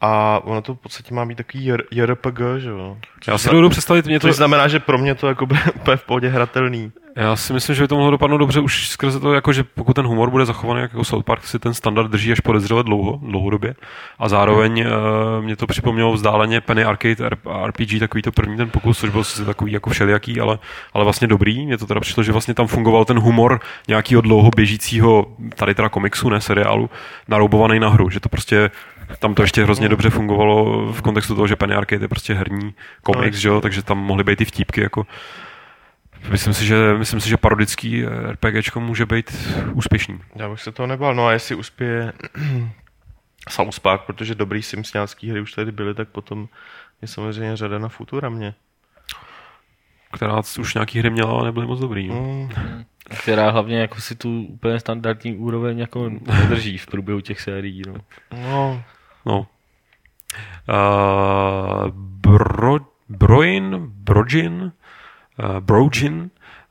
A ono to v podstatě má být takový JR- JRPG, že jo? Já si dovedu představit, mě to, Což znamená, že pro mě to jako bude úplně v pohodě hratelný. já si myslím, že by to mohlo dopadnout dobře už skrze to, jako že pokud ten humor bude zachovaný jako South Park, si ten standard drží až podezřele dlouho, dlouhodobě. A zároveň uh, mě to připomnělo vzdáleně Penny Arcade RPG, takový to první ten pokus, což byl sice takový jako všelijaký, ale, ale vlastně dobrý. Mně to teda přišlo, že vlastně tam fungoval ten humor nějakého dlouho běžícího, tady teda komiksu, ne seriálu, naroubovaný na hru, že to prostě tam to ještě hrozně dobře fungovalo v kontextu toho, že Penny Arcade je prostě herní komiks, že jo, takže tam mohly být ty vtípky jako Myslím si, že, myslím si, že parodický RPGčko může být úspěšný. Já bych se toho nebál. No a jestli uspěje South Park, protože dobrý simsňácký hry už tady byly, tak potom je samozřejmě řada na Futuramě. Která už nějaký hry měla, ale nebyly moc dobrý. No. Mm. která hlavně jako si tu úplně standardní úroveň jako nedrží v průběhu těch sérií. No. No, No. Uh, bro, Broin, Brojin, uh, Brojin,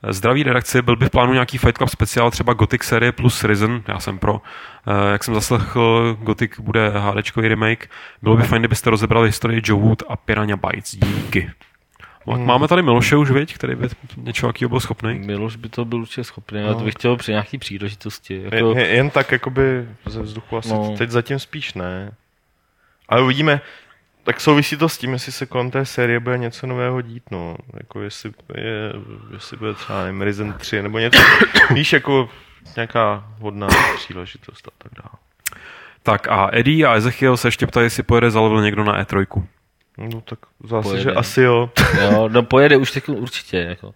Zdraví redakci, byl by v plánu nějaký Fight Club speciál, třeba Gothic série plus Risen, já jsem pro. Uh, jak jsem zaslechl, Gothic bude HDčkový remake. Bylo by fajn, kdybyste rozebrali historii Joe Wood a Piranha Bytes. Díky. Hmm. Máme tady Miloše už, viď, který by něčeho jakýho byl schopný. Miloš by to byl určitě schopný, ale to bych chtěl při nějaký příležitosti. jako... Jen, jen tak jakoby ze vzduchu asi No. no. teď zatím spíš ne. Ale uvidíme, tak souvisí to s tím, jestli se kolem té série bude něco nového dít, no. Jako jestli, je, jestli bude třeba, nevím, Risen 3 nebo něco, víš, jako nějaká hodná příležitost a tak dále. Tak a Eddie a Ezechiel se ještě ptají, jestli pojede za level někdo na E3. No tak zase, Pojede. že asi jo. jo, no pojede už teď určitě. Jako. Uh,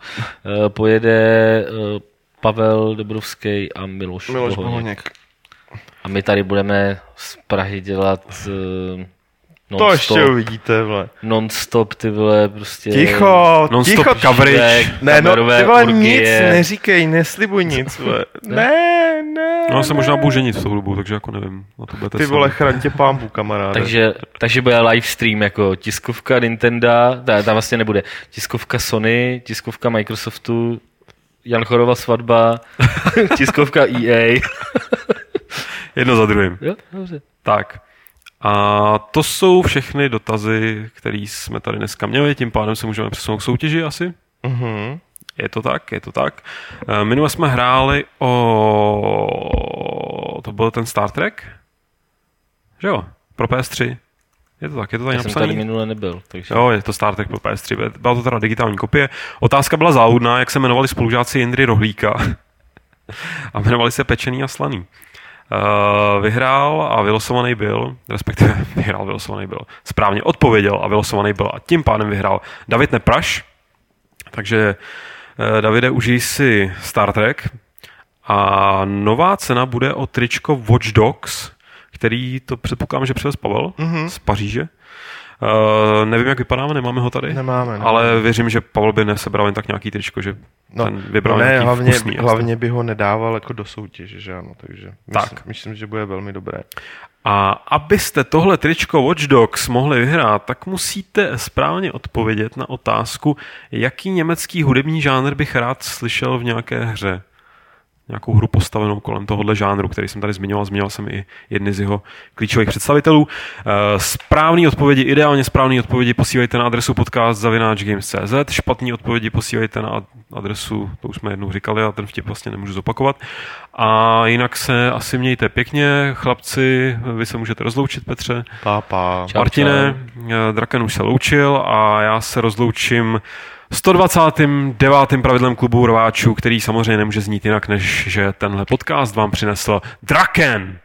pojede uh, Pavel Dobrovský a Miloš, Miloš Bohoněk. Bohoněk. A my tady budeme z Prahy dělat uh, To ještě uvidíte, vole. non-stop, ty vole, prostě... Ticho, Non-stop ticho. coverage. Ne, no, ty vole, orgie. nic neříkej, neslibuj nic, vole. Ne, ne. No, já se možná budu ženit v tou dobu, takže jako nevím. Na to budete Ty sami. vole, chraň tě pámbu, kamaráde. Takže, takže bude live stream jako tiskovka Nintendo, ta, tam vlastně nebude, tiskovka Sony, tiskovka Microsoftu, Jan Chorova svatba, tiskovka EA. Jedno za druhým. jo, dobře. Tak. A to jsou všechny dotazy, které jsme tady dneska měli, tím pádem se můžeme přesunout k soutěži asi. Mhm. Je to tak, je to tak. Eh, Minule jsme hráli o... To byl ten Star Trek? Že jo? Pro PS3. Je to tak, je to tady Já jsem napsaný? tady minule nebyl, takže... Jo, je to Star Trek pro PS3. Byla to teda digitální kopie. Otázka byla záhudná, jak se jmenovali spolužáci Jindry Rohlíka. a jmenovali se Pečený a Slaný. Uh, vyhrál a vylosovaný byl, respektive vyhrál, vylosovaný byl, správně odpověděl a vylosovaný byl a tím pádem vyhrál David Nepraš. Takže uh, Davide, užij si Star Trek a nová cena bude o tričko Watch Dogs, který to předpokládám, že přivez Pavel mm-hmm. z Paříže. Uh, nevím, jak vypadáme, nemáme ho tady. Nemáme, nemáme. Ale věřím, že Pavel by nesebral jen tak nějaký tričko, že No, ten vybral no ne, nějaký hlavně, vkusný, hlavně by ho nedával jako do soutěže, že ano, takže Tak. myslím, myslím, že bude velmi dobré. A abyste tohle tričko Watch Dogs mohli vyhrát, tak musíte správně odpovědět na otázku, jaký německý hudební žánr bych rád slyšel v nějaké hře. Nějakou hru postavenou kolem tohohle žánru, který jsem tady zmiňoval. Zmiňoval jsem i jedny z jeho klíčových představitelů. Eh, Správný odpovědi, ideálně správné odpovědi posílejte na adresu podcast.games.cz, špatné odpovědi posílejte na adresu, to už jsme jednou říkali, a ten vtip vlastně nemůžu zopakovat. A jinak se asi mějte pěkně, chlapci, vy se můžete rozloučit, Petře. Pápa. Čau, Martine, eh, Draken už se loučil a já se rozloučím 129. pravidlem klubu rváčů, který samozřejmě nemůže znít jinak, než že tenhle podcast vám přinesl Draken.